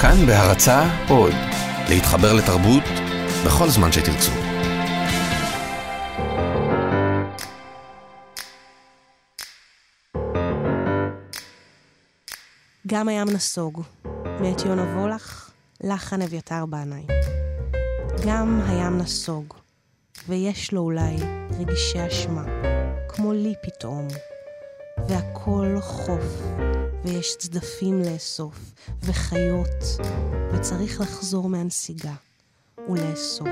כאן בהרצה עוד, להתחבר לתרבות בכל זמן שתרצו. גם הים נסוג, מאת יונה וולך, לחן אביתר בנאי. גם הים נסוג, ויש לו אולי רגישי אשמה, כמו לי פתאום, והכל חוף, ויש צדפים לאסוף, וחיות, וצריך לחזור מהנסיגה ולאסוף.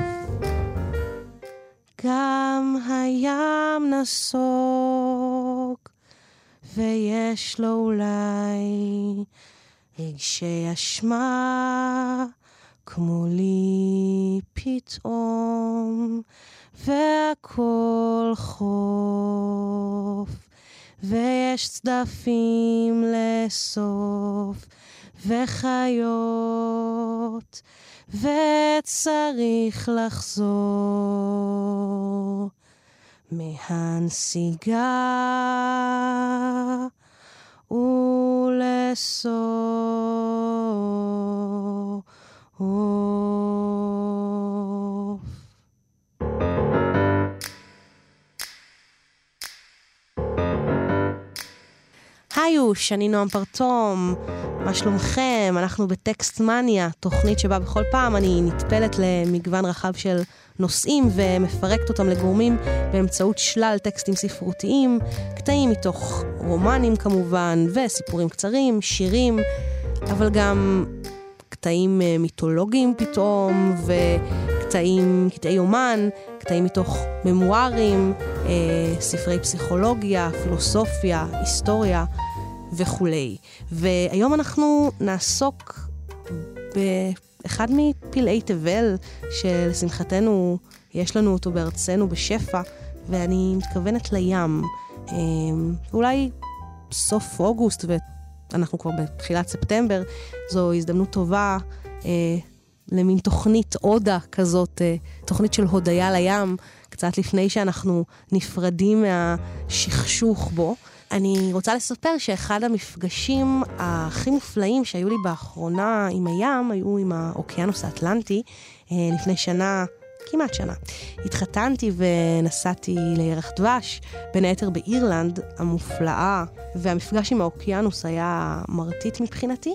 גם הים נסוג, ויש לו אולי רגשי אשמה, כמו לי פתאום, והכל חוף, ויש צדפים לאסוף, וחיות, וצריך לחזור מהנסיגה ולסוף. היוש, אני נועם פרטום, מה שלומכם? אנחנו בטקסט מניה, תוכנית שבה בכל פעם אני נטפלת למגוון רחב של נושאים ומפרקת אותם לגורמים באמצעות שלל טקסטים ספרותיים, קטעים מתוך רומנים כמובן, וסיפורים קצרים, שירים, אבל גם קטעים אה, מיתולוגיים פתאום, וקטעים, קטעי יומן, קטעים מתוך ממוארים, אה, ספרי פסיכולוגיה, פילוסופיה, היסטוריה וכולי. והיום אנחנו נעסוק באחד מפלאי תבל, שלשמחתנו יש לנו אותו בארצנו בשפע, ואני מתכוונת לים. אה, אולי סוף אוגוסט, ואנחנו כבר בתחילת ספטמבר, זו הזדמנות טובה אה, למין תוכנית עודה כזאת, אה, תוכנית של הודיה לים, קצת לפני שאנחנו נפרדים מהשכשוך בו. אני רוצה לספר שאחד המפגשים הכי מופלאים שהיו לי באחרונה עם הים, היו עם האוקיינוס האטלנטי, אה, לפני שנה, כמעט שנה. התחתנתי ונסעתי לירח דבש, בין היתר באירלנד המופלאה, והמפגש עם האוקיינוס היה מרטיט מבחינתי.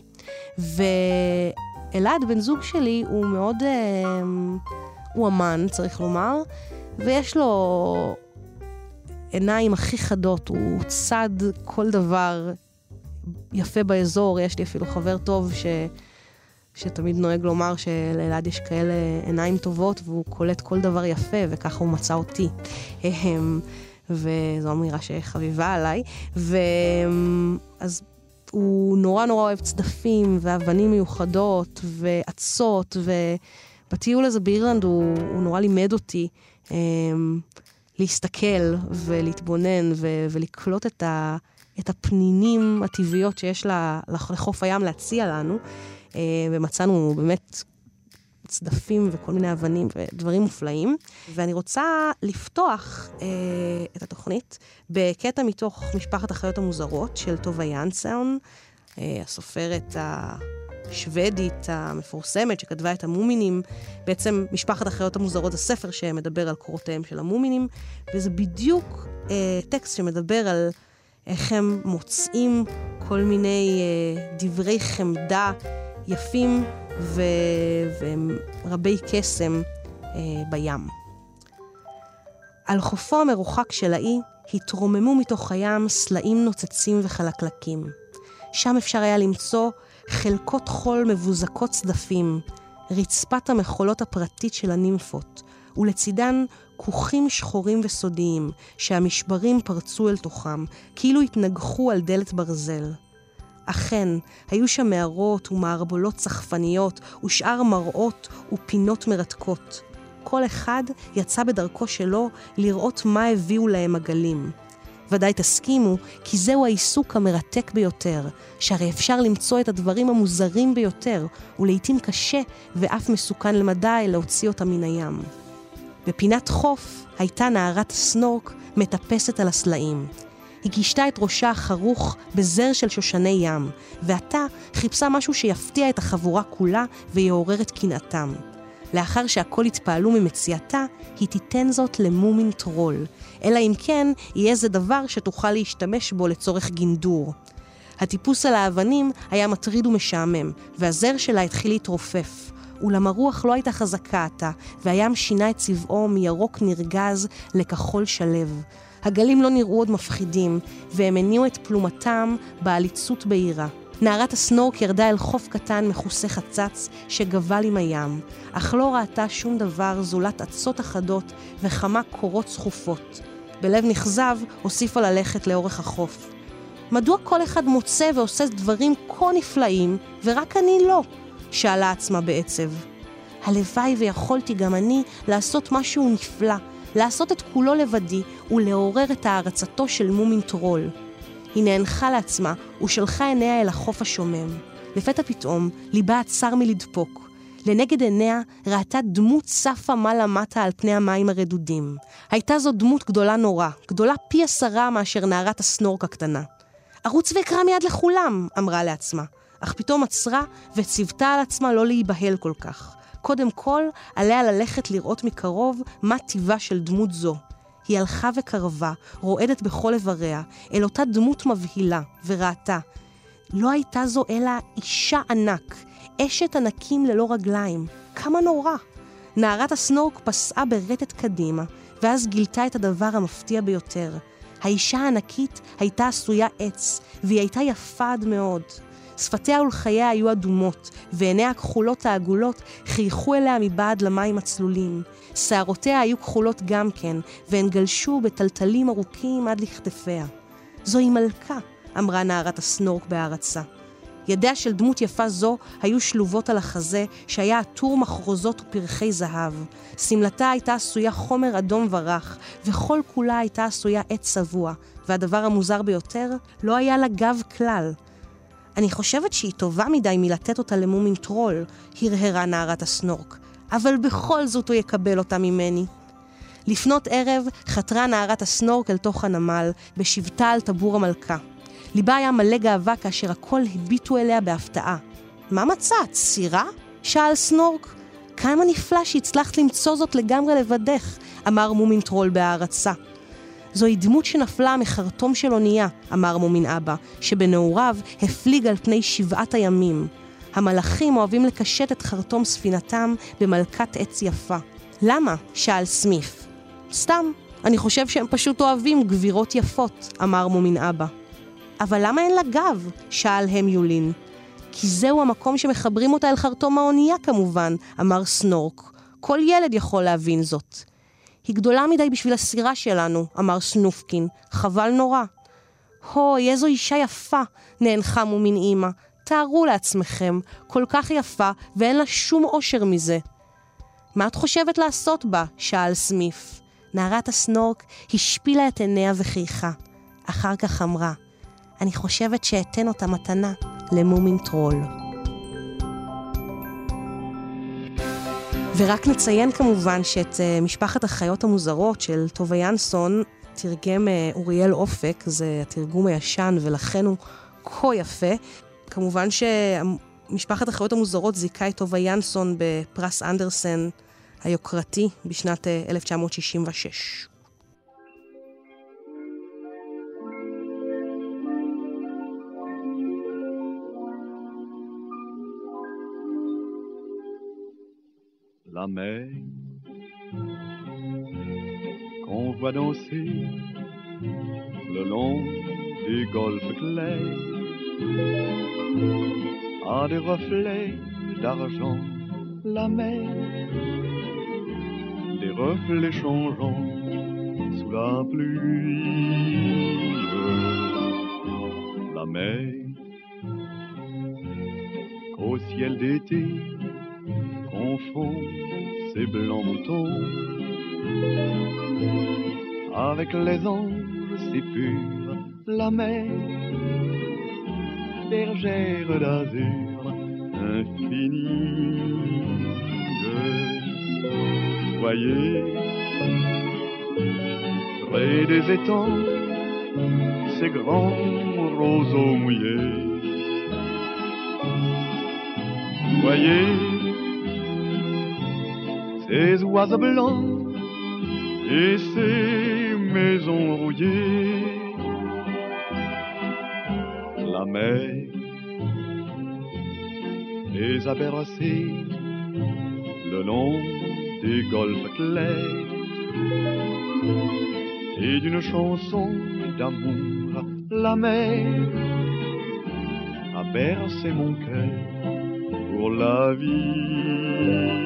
ואלעד, בן זוג שלי, הוא מאוד... אה, הוא אמן, צריך לומר, ויש לו עיניים הכי חדות, הוא צד כל דבר יפה באזור. יש לי אפילו חבר טוב ש... שתמיד נוהג לומר שלאלעד יש כאלה עיניים טובות והוא קולט כל דבר יפה, וככה הוא מצא אותי. וזו אמירה שחביבה עליי. ואז הוא נורא נורא אוהב צדפים ואבנים מיוחדות ועצות, ובטיול הזה באירלנד הוא, הוא נורא לימד אותי להסתכל ולהתבונן ו- ולקלוט את, ה- את הפנינים הטבעיות שיש לחוף הים להציע לנו. אה, ומצאנו באמת צדפים וכל מיני אבנים ודברים מופלאים. ואני רוצה לפתוח אה, את התוכנית בקטע מתוך משפחת החיות המוזרות של טובה יאנסון, אה, הסופרת השוודית המפורסמת שכתבה את המומינים. בעצם משפחת החיות המוזרות זה ספר שמדבר על קורותיהם של המומינים, וזה בדיוק אה, טקסט שמדבר על איך הם מוצאים כל מיני אה, דברי חמדה. יפים ו... ורבי קסם אה, בים. על חופו המרוחק של האי התרוממו מתוך הים סלעים נוצצים וחלקלקים. שם אפשר היה למצוא חלקות חול מבוזקות צדפים, רצפת המחולות הפרטית של הנימפות, ולצידן כוכים שחורים וסודיים, שהמשברים פרצו אל תוכם, כאילו התנגחו על דלת ברזל. אכן, היו שם מערות ומערבולות צחפניות, ושאר מראות ופינות מרתקות. כל אחד יצא בדרכו שלו לראות מה הביאו להם הגלים. ודאי תסכימו, כי זהו העיסוק המרתק ביותר, שהרי אפשר למצוא את הדברים המוזרים ביותר, ולעיתים קשה ואף מסוכן למדי להוציא אותם מן הים. בפינת חוף הייתה נערת הסנורק מטפסת על הסלעים. היא גישתה את ראשה החרוך בזר של שושני ים, ועתה חיפשה משהו שיפתיע את החבורה כולה ויעורר את קנאתם. לאחר שהכל התפעלו ממציאתה, היא תיתן זאת למומין טרול, אלא אם כן יהיה זה דבר שתוכל להשתמש בו לצורך גינדור. הטיפוס על האבנים היה מטריד ומשעמם, והזר שלה התחיל להתרופף. אולם הרוח לא הייתה חזקה עתה, והים שינה את צבעו מירוק נרגז לכחול שלו. הגלים לא נראו עוד מפחידים, והם הניעו את פלומתם בעליצות בהירה. נערת הסנורק ירדה אל חוף קטן מכוסה חצץ שגבל עם הים, אך לא ראתה שום דבר זולת אצות אחדות וכמה קורות צחופות. בלב נכזב הוסיפה ללכת לאורך החוף. מדוע כל אחד מוצא ועושה דברים כה נפלאים, ורק אני לא? שאלה עצמה בעצב. הלוואי ויכולתי גם אני לעשות משהו נפלא, לעשות את כולו לבדי ולעורר את הערצתו של מומין טרול. היא נאנחה לעצמה ושלחה עיניה אל החוף השומם. לפתע פתאום, ליבה עצר מלדפוק. לנגד עיניה ראתה דמות צפה מעלה-מטה על פני המים הרדודים. הייתה זו דמות גדולה נורא, גדולה פי עשרה מאשר נערת הסנורק הקטנה. ארוץ ואקרא מיד לכולם, אמרה לעצמה, אך פתאום עצרה וציוותה על עצמה לא להיבהל כל כך. קודם כל, עליה ללכת לראות מקרוב מה טיבה של דמות זו. היא הלכה וקרבה, רועדת בכל איבריה, אל אותה דמות מבהילה, וראתה. לא הייתה זו אלא אישה ענק, אשת ענקים ללא רגליים. כמה נורא! נערת הסנורק פסעה ברטט קדימה, ואז גילתה את הדבר המפתיע ביותר. האישה הענקית הייתה עשויה עץ, והיא הייתה יפה עד מאוד. שפתיה ולחייה היו אדומות, ועיניה הכחולות העגולות חייכו אליה מבעד למים הצלולים. שערותיה היו כחולות גם כן, והן גלשו בטלטלים ארוכים עד לכתפיה. זוהי מלכה, אמרה נערת הסנורק בהערצה. ידיה של דמות יפה זו היו שלובות על החזה, שהיה עטור מחרוזות ופרחי זהב. שמלתה הייתה עשויה חומר אדום ורך, וכל כולה הייתה עשויה עץ צבוע, והדבר המוזר ביותר, לא היה לה גב כלל. אני חושבת שהיא טובה מדי מלתת אותה למומין טרול, הרהרה נערת הסנורק, אבל בכל זאת הוא יקבל אותה ממני. לפנות ערב חתרה נערת הסנורק אל תוך הנמל, בשבתה על טבור המלכה. ליבה היה מלא גאווה כאשר הכל הביטו אליה בהפתעה. מה מצאת, סירה? שאל סנורק. כמה נפלא שהצלחת למצוא זאת לגמרי לבדך, אמר מומין טרול בהערצה. זוהי דמות שנפלה מחרטום של אונייה, אמר מומין אבא, שבנעוריו הפליג על פני שבעת הימים. המלאכים אוהבים לקשט את חרטום ספינתם במלאכת עץ יפה. למה? שאל סניף. סתם, אני חושב שהם פשוט אוהבים גבירות יפות, אמר מומין אבא. אבל למה אין לה גב? שאל המיולן. כי זהו המקום שמחברים אותה אל חרטום האונייה כמובן, אמר סנורק. כל ילד יכול להבין זאת. היא גדולה מדי בשביל הסירה שלנו, אמר סנופקין. חבל נורא. הוי, איזו אישה יפה, נאנחה מומין אימא. תארו לעצמכם, כל כך יפה, ואין לה שום אושר מזה. מה את חושבת לעשות בה? שאל סמיף. נערת הסנורק השפילה את עיניה וחייכה. אחר כך אמרה, אני חושבת שאתן אותה מתנה למומין טרול. ורק נציין כמובן שאת uh, משפחת החיות המוזרות של טובה ינסון תרגם uh, אוריאל אופק, זה התרגום הישן ולכן הוא כה יפה. כמובן שמשפחת החיות המוזרות זיכה את טובה ינסון בפרס אנדרסן היוקרתי בשנת uh, 1966. La mer qu'on voit danser le long du golfe clair. A des reflets d'argent la mer des reflets changeants sous la pluie. La mer au ciel d'été confond ses blancs moutons avec les anges si purs, la mer, bergère d'azur infinie. Voyez, près des étangs, ses grands roseaux mouillés. Voyez ces oiseaux blancs et ces maisons rouillées. La mer les a bercés le long des golfes clairs et d'une chanson d'amour la mer a bercé mon cœur pour la vie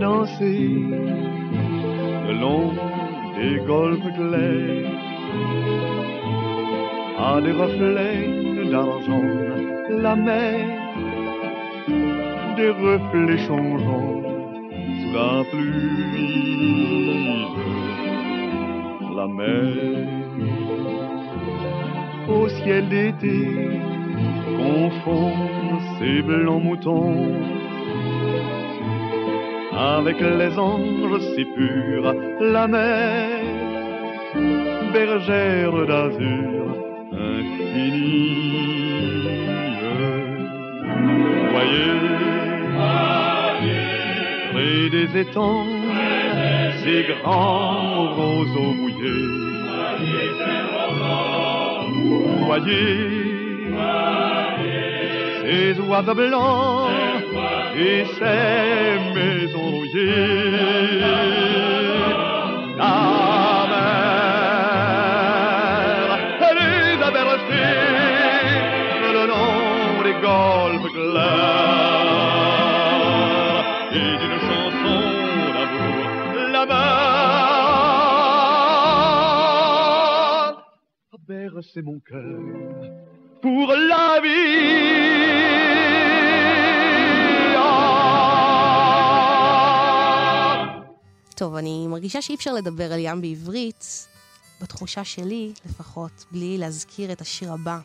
danser le long des golfes clairs. À des reflets d'argent la mer des reflets changeants sous la pluie. La mer au ciel d'été confond ces blancs moutons avec les anges si purs, la mer, bergère d'azur infinie. Voyez, près des étangs, ces grands roseaux mouillés. Voyez, ces oiseaux blancs et ces maisons rouillées. La mer, elle les a bercés le long des golfes clairs et d'une chanson d'amour la mer a bercé mon cœur pour la vie. טוב, אני מרגישה שאי אפשר לדבר על ים בעברית, בתחושה שלי לפחות, בלי להזכיר את השיר הבא.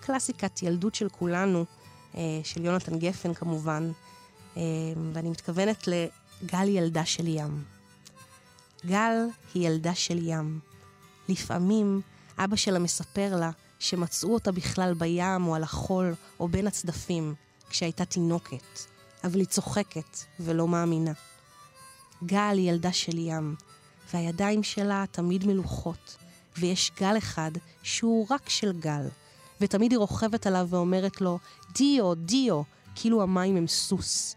קלאסיקת ילדות של כולנו, אה, של יונתן גפן כמובן, אה, ואני מתכוונת לגל ילדה של ים. גל היא ילדה של ים. לפעמים אבא שלה מספר לה שמצאו אותה בכלל בים או על החול או בין הצדפים כשהייתה תינוקת, אבל היא צוחקת ולא מאמינה. גל היא ילדה של ים, והידיים שלה תמיד מלוכות, ויש גל אחד שהוא רק של גל, ותמיד היא רוכבת עליו ואומרת לו, דיו, דיו, כאילו המים הם סוס.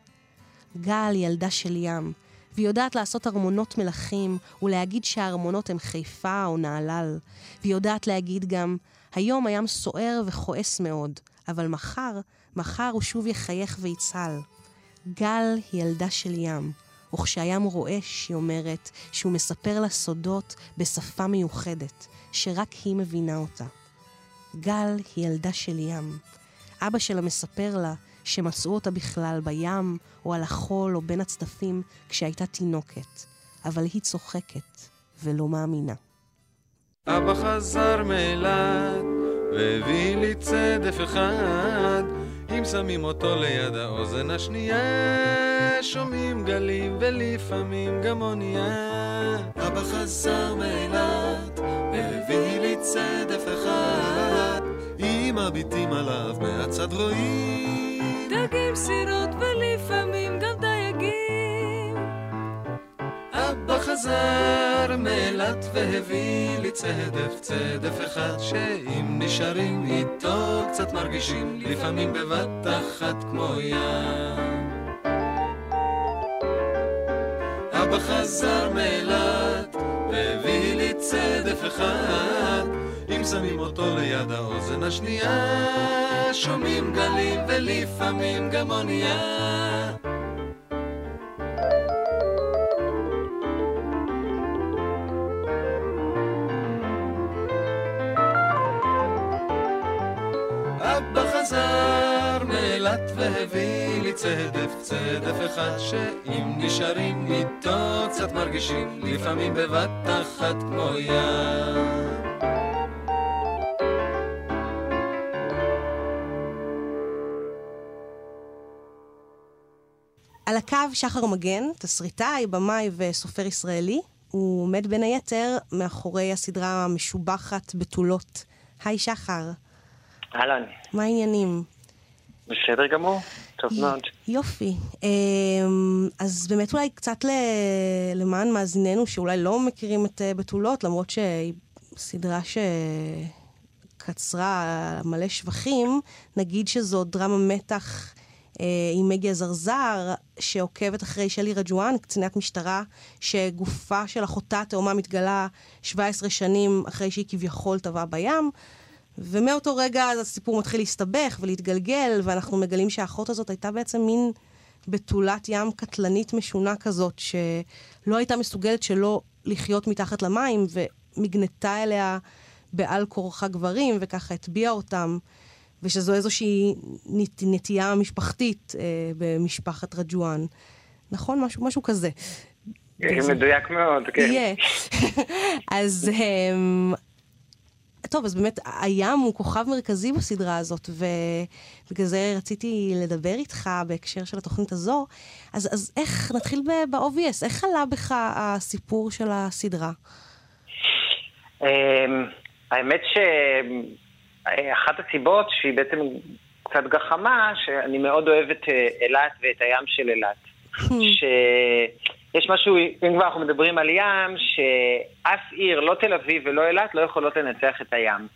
גל היא ילדה של ים, והיא יודעת לעשות ארמונות מלכים, ולהגיד שהארמונות הם חיפה או נהלל, והיא יודעת להגיד גם, היום הים סוער וכועס מאוד, אבל מחר, מחר הוא שוב יחייך ויצהל. גל היא ילדה של ים, וכשהים רועש, היא אומרת, שהוא מספר לה סודות בשפה מיוחדת, שרק היא מבינה אותה. גל היא ילדה של ים. אבא שלה מספר לה שמצאו אותה בכלל בים, או על החול, או בין הצדפים, כשהייתה תינוקת, אבל היא צוחקת ולא מאמינה. אבא חזר מאילת, והביא לי צדף אחד, אם שמים אותו ליד האוזן השנייה, שומעים גלים ולפעמים גם אונייה. אבא חזר מאילת, והביא לי צדף אחד, אם מביטים עליו מהצד רואים דגים, סירות ולפעמים גם דייגים. אבא חזר מאילת והביא לי צדף, צדף אחד שאם נשארים איתו קצת מרגישים לפעמים בבת אחת כמו ים. אבא חזר מאילת והביא לי צדף אחד. אם שמים אותו ליד האוזן השנייה שומעים גלים ולפעמים גם אונייה מאילת והביא לי צדף, צדף אחד שאם נשארים איתו קצת מרגישים לפעמים בבת אחת כמו ים. על הקו שחר מגן, תסריטאי, במאי וסופר ישראלי. הוא עומד בין היתר מאחורי הסדרה המשובחת בתולות. היי שחר, אהלן, מה העניינים? בסדר גמור, טוב מאוד. יופי. אמ, אז באמת אולי קצת למען מאזיננו שאולי לא מכירים את אה, בתולות, למרות שהיא סדרה שקצרה מלא שבחים, נגיד שזו דרמה מתח אה, עם מגי הזרזר, שעוקבת אחרי שלי רג'ואן, קצינת משטרה, שגופה של אחותה התאומה מתגלה 17 שנים אחרי שהיא כביכול טבעה בים. ומאותו רגע הסיפור מתחיל להסתבך ולהתגלגל, ואנחנו מגלים שהאחות הזאת הייתה בעצם מין בתולת ים קטלנית משונה כזאת, שלא הייתה מסוגלת שלא לחיות מתחת למים, ומגנתה אליה בעל כורחה גברים, וככה הטביעה אותם, ושזו איזושהי נת, נטייה משפחתית אה, במשפחת רג'ואן. נכון? משהו, משהו כזה. מדויק מאוד, כן. יהיה. אז אמ, טוב, אז באמת, הים הוא כוכב מרכזי בסדרה הזאת, ובגלל זה רציתי לדבר איתך בהקשר של התוכנית הזו. אז, אז איך, נתחיל ב-obvious, איך עלה בך הסיפור של הסדרה? אמ, האמת שאחת הסיבות שהיא בעצם קצת גחמה, שאני מאוד אוהב את אה, אילת ואת הים של אילת. שיש משהו, אם כבר אנחנו מדברים על ים, שאף עיר, לא תל אביב ולא אילת, לא יכולות לנצח את הים.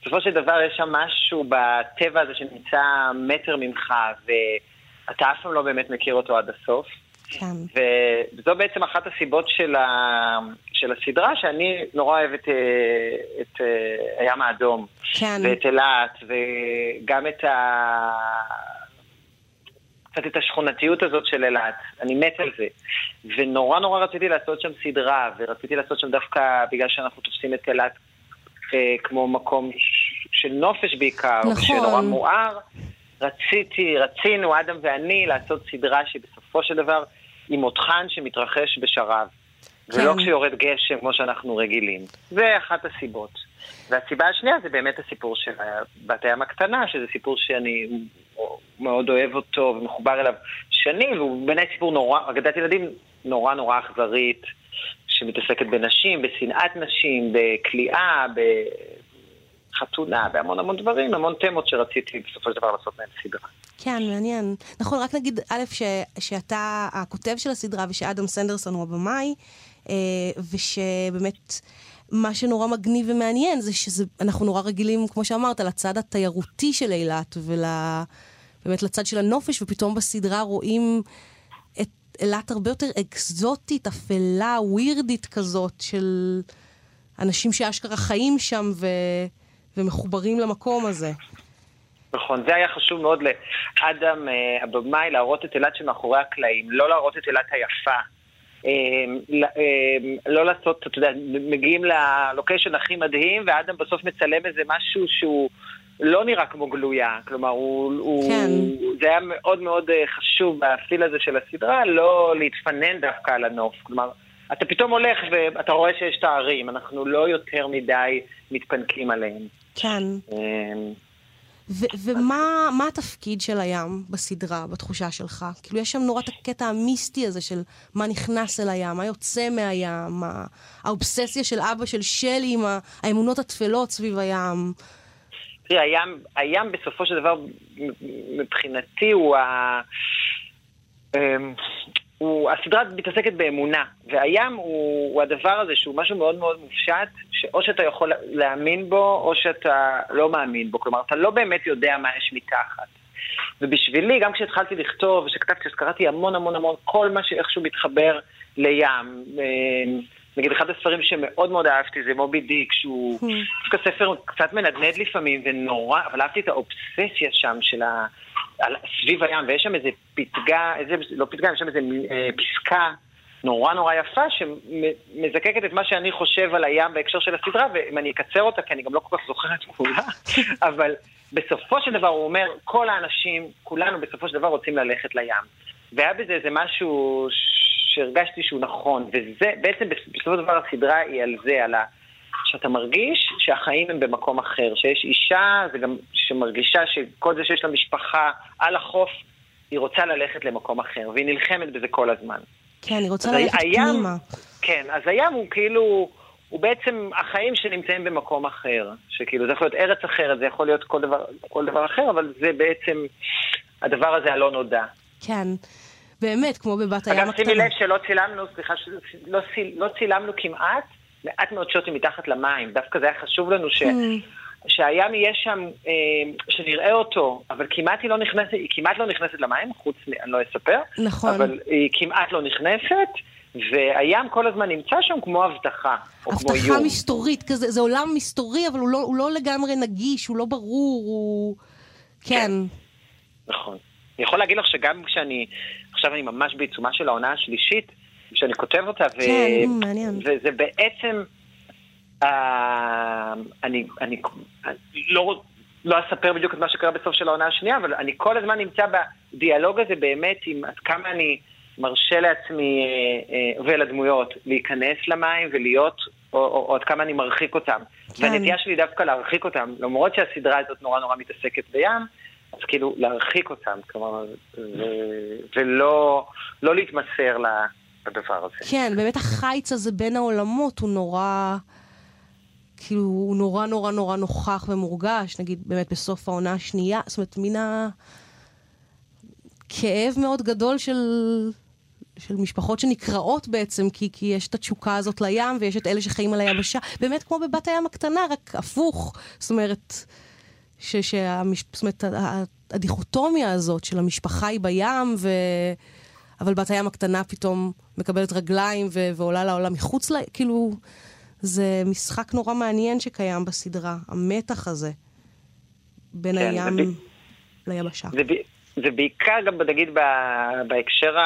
בסופו של דבר יש שם משהו בטבע הזה שנמצא מטר ממך, ואתה אף פעם לא באמת מכיר אותו עד הסוף. כן. וזו בעצם אחת הסיבות של, ה... של הסדרה, שאני נורא אוהב את, אה, את אה, הים האדום. כן. ואת אילת, וגם את ה... קצת את השכונתיות הזאת של אילת. אני מת על זה. ונורא נורא רציתי לעשות שם סדרה, ורציתי לעשות שם דווקא בגלל שאנחנו תופסים את אילת אה, כמו מקום של נופש בעיקר, נכון. ושנורא מואר. רציתי, רצינו, אדם ואני, לעשות סדרה שבסופו של דבר היא מותחן שמתרחש בשרב. ולא כן. כשיורד גשם כמו שאנחנו רגילים. זה אחת הסיבות. והסיבה השנייה זה באמת הסיפור של בת הים הקטנה, שזה סיפור שאני מאוד אוהב אותו ומחובר אליו שנים, והוא בעיניי סיפור נורא, אגדת ילדים נורא נורא אכזרית, שמתעסקת בנשים, בשנאת נשים, בכליאה, בחתונה, בהמון המון דברים, המון תמות שרציתי בסופו של דבר לעשות מהם סדרה. כן, מעניין. נכון, רק נגיד, א', ש, שאתה הכותב של הסדרה ושאדם סנדרסון הוא הבמאי, אה, ושבאמת מה שנורא מגניב ומעניין זה שאנחנו נורא רגילים, כמו שאמרת, לצד התיירותי של אילת ובאמת לצד של הנופש, ופתאום בסדרה רואים את אילת הרבה יותר אקזוטית, אפלה, ווירדית כזאת, של אנשים שאשכרה חיים שם ו... ומחוברים למקום הזה. נכון, זה היה חשוב מאוד לאדם אה, הבמאי להראות את אילת שמאחורי הקלעים, לא להראות את אילת היפה. ל- אה, לא לעשות, אתה יודע, מגיעים ללוקיישן הכי מדהים, ואדם בסוף מצלם איזה משהו שהוא לא נראה כמו גלויה. כלומר, הוא, הוא, כן. זה היה מאוד מאוד אה, חשוב בפיל הזה של הסדרה, לא להתפנן דווקא על הנוף. כלומר, אתה פתאום הולך ואתה רואה שיש את הערים, אנחנו לא יותר מדי מתפנקים עליהם. כן. ומה מה התפקיד של הים בסדרה, בתחושה שלך? כאילו, יש שם נורא את הקטע המיסטי הזה של מה נכנס אל הים, מה יוצא מהים, ה- האובססיה של אבא של שלי עם האמונות הטפלות סביב הים. תראי, הים, הים בסופו של דבר, מבחינתי, הוא ה... הוא, הסדרה מתעסקת באמונה, והים הוא, הוא הדבר הזה שהוא משהו מאוד מאוד מופשט, שאו שאתה יכול להאמין בו, או שאתה לא מאמין בו. כלומר, אתה לא באמת יודע מה יש מתחת. ובשבילי, גם כשהתחלתי לכתוב, וכשכתבתי, אז קראתי המון המון המון, כל מה שאיכשהו מתחבר לים. אמ, נגיד, אחד הספרים שמאוד מאוד אהבתי זה מובי דיק, שהוא דווקא ספר קצת מנדנד לפעמים, ונורא, אבל אהבתי את האובססיה שם של ה... על, סביב הים, ויש שם איזה פתגה, איזה, לא פתגה, יש שם איזה אה, פסקה נורא נורא יפה, שמזקקת את מה שאני חושב על הים בהקשר של הסדרה, ואם אני אקצר אותה, כי אני גם לא כל כך זוכר את כולה, אבל בסופו של דבר הוא אומר, כל האנשים, כולנו בסופו של דבר רוצים ללכת לים. והיה בזה איזה משהו שהרגשתי שהוא נכון, וזה, בעצם בסופו של דבר הסדרה היא על זה, על ה... שאתה מרגיש שהחיים הם במקום אחר, שיש אישה, זה גם שמרגישה שכל זה שיש לה משפחה על החוף, היא רוצה ללכת למקום אחר, והיא נלחמת בזה כל הזמן. כן, היא רוצה ללכת הים- פנימה. כן, אז הים הוא כאילו, הוא בעצם החיים שנמצאים במקום אחר, שכאילו זה יכול להיות ארץ אחרת, זה יכול להיות כל דבר, כל דבר אחר, אבל זה בעצם הדבר הזה הלא נודע. כן. באמת, כמו בבת הים אגב, הקטנה. שימי לב שלא צילמנו, סליחה, ציל- לא צילמנו כמעט מעט מאוד שוטים מתחת למים. דווקא זה היה חשוב לנו ש... שהים יהיה שם, אה, שנראה אותו, אבל כמעט היא לא נכנסת, היא כמעט לא נכנסת למים, חוץ מ... אני לא אספר. נכון. אבל היא כמעט לא נכנסת, והים כל הזמן נמצא שם כמו הבטחה, או כמו הבטחה איום. מסתורית כזה, זה עולם מסתורי, אבל הוא לא, הוא לא לגמרי נגיש, הוא לא ברור, הוא... כן. נכון. אני יכול להגיד לך שגם כשאני, עכשיו אני ממש בעיצומה של העונה השלישית, כשאני כותב אותה, ו... כן, מעניין. וזה בעצם, אה, אני, אני, אני לא, לא אספר בדיוק את מה שקרה בסוף של העונה השנייה, אבל אני כל הזמן נמצא בדיאלוג הזה באמת עם עד כמה אני מרשה לעצמי אה, אה, ולדמויות להיכנס למים ולהיות, או, או, או עד כמה אני מרחיק אותם. כן. והנטייה שלי דווקא להרחיק אותם, למרות שהסדרה הזאת נורא נורא מתעסקת בים, אז כאילו להרחיק אותם, כלומר, ו... ולא לא להתמסר ל- לדבר הזה. כן, באמת החיץ הזה בין העולמות הוא נורא... כאילו, הוא נורא נורא נורא נוכח ומורגש, נגיד באמת בסוף העונה השנייה, זאת אומרת, מן ה... כאב מאוד גדול של, של משפחות שנקרעות בעצם, כי, כי יש את התשוקה הזאת לים, ויש את אלה שחיים על היבשה, באמת כמו בבת הים הקטנה, רק הפוך. זאת אומרת, ש, שהמש... זאת אומרת, הדיכוטומיה הזאת של המשפחה היא בים, ו... אבל בת הים הקטנה פתאום מקבלת רגליים ו... ועולה לעולם מחוץ ל... כאילו, זה משחק נורא מעניין שקיים בסדרה, המתח הזה בין כן, הים זה ב- ליבשה. זה, ב- זה בעיקר גם, נגיד, ב- בהקשר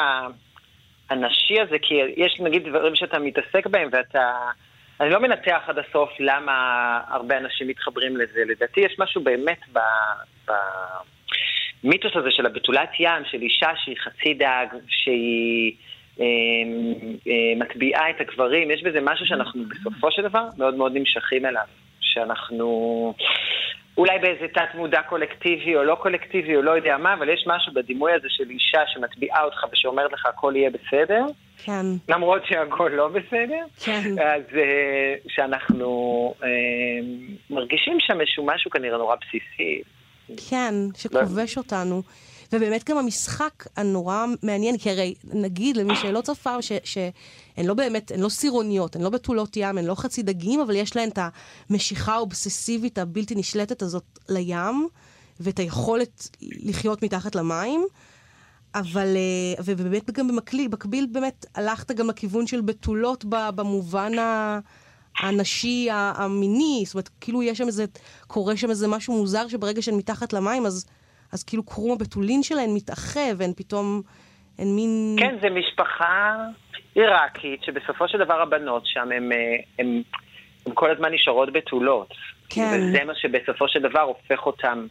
הנשי הזה, כי יש נגיד דברים שאתה מתעסק בהם ואתה... אני לא מנתח עד הסוף למה הרבה אנשים מתחברים לזה. לדעתי יש משהו באמת ב... במיתוס הזה של הבתולת ים, של אישה שהיא חצי דג, שהיא אה, אה, מטביעה את הגברים, יש בזה משהו שאנחנו בסופו של דבר מאוד מאוד נמשכים אליו. שאנחנו אולי באיזה תת מודע קולקטיבי או לא קולקטיבי או לא יודע מה, אבל יש משהו בדימוי הזה של אישה שמטביעה אותך ושאומרת לך הכל יהיה בסדר, כן, למרות שהכל לא בסדר. כן. אז אה, שאנחנו אה, מרגישים שם איזשהו משהו כנראה נורא בסיסי. כן, שכובש אותנו. ובאמת גם המשחק הנורא מעניין, כי הרי נגיד למי שלא צפה, ש- שהן לא באמת, הן לא סירוניות, הן לא בתולות ים, הן לא חצי דגים, אבל יש להן את המשיכה האובססיבית הבלתי נשלטת הזאת לים, ואת היכולת לחיות מתחת למים. אבל, אה, ובאמת גם במקביל, במקביל באמת הלכת גם לכיוון של בתולות במובן ה... הנשי, המיני, זאת אומרת, כאילו יש שם איזה, קורה שם איזה משהו מוזר שברגע שהן מתחת למים, אז, אז כאילו קרום הבתולין שלהן מתאחה, והן פתאום, הן מין... כן, זה משפחה עיראקית, שבסופו של דבר הבנות שם הן הם כל הזמן נשארות בתולות. כן. וזה מה שבסופו של דבר הופך אותם...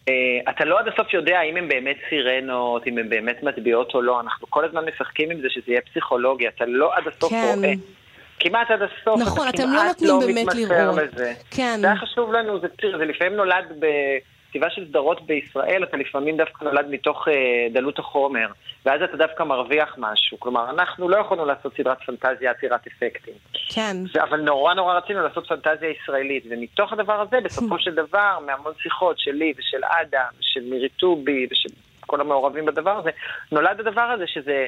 Uh, אתה לא עד הסוף יודע האם הן באמת סירנות, אם הן באמת מטביעות או לא. אנחנו כל הזמן משחקים עם זה שזה יהיה פסיכולוגיה. אתה לא עד הסוף כן. רואה. כמעט עד הסוף, נכון, אתה אתם לא נותנים לא באמת לראות. לזה. כן. זה היה חשוב לנו, זה, זה לפעמים נולד בכתיבה של סדרות בישראל, אתה לפעמים דווקא נולד מתוך אה, דלות החומר, ואז אתה דווקא מרוויח משהו. כלומר, אנחנו לא יכולנו לעשות סדרת פנטזיה עתירת אפקטים. כן, ו- אבל נורא נורא רצינו לעשות פנטזיה ישראלית, ומתוך הדבר הזה, בסופו של דבר, מהמון שיחות שלי ושל אדם, של מירי טובי ושל כל המעורבים בדבר הזה, נולד הדבר הזה שזה,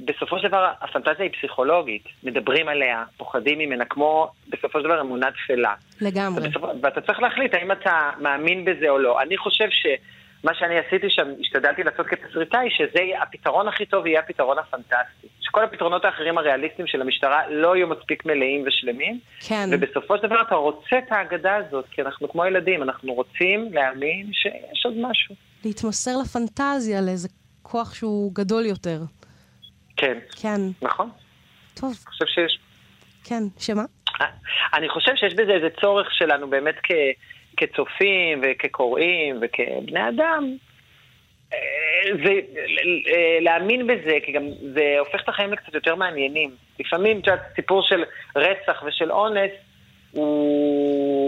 בסופו של דבר, הפנטזיה היא פסיכולוגית. מדברים עליה, פוחדים ממנה, כמו בסופו של דבר אמונה תפלה. לגמרי. ובסופו- ואתה צריך להחליט האם אתה מאמין בזה או לא. אני חושב שמה שאני עשיתי שם, השתדלתי לעשות כתסריטאי, שזה הפתרון הכי טוב יהיה הפתרון הפנטסטי. שכל הפתרונות האחרים הריאליסטיים של המשטרה לא יהיו מספיק מלאים ושלמים. כן. ובסופו של דבר אתה רוצה את האגדה הזאת, כי אנחנו כמו ילדים, אנחנו רוצים להאמין שיש עוד משהו. להתמסר לפנטזיה, לאיזה כוח שהוא גדול יותר. כן, כן, נכון. טוב, אני חושב שיש... כן, שמה? אני חושב שיש בזה איזה צורך שלנו באמת כ, כצופים וכקוראים וכבני אדם. אה, זה, אה, להאמין בזה, כי גם זה הופך את החיים לקצת יותר מעניינים. לפעמים, את יודעת, סיפור של רצח ושל אונס, הוא...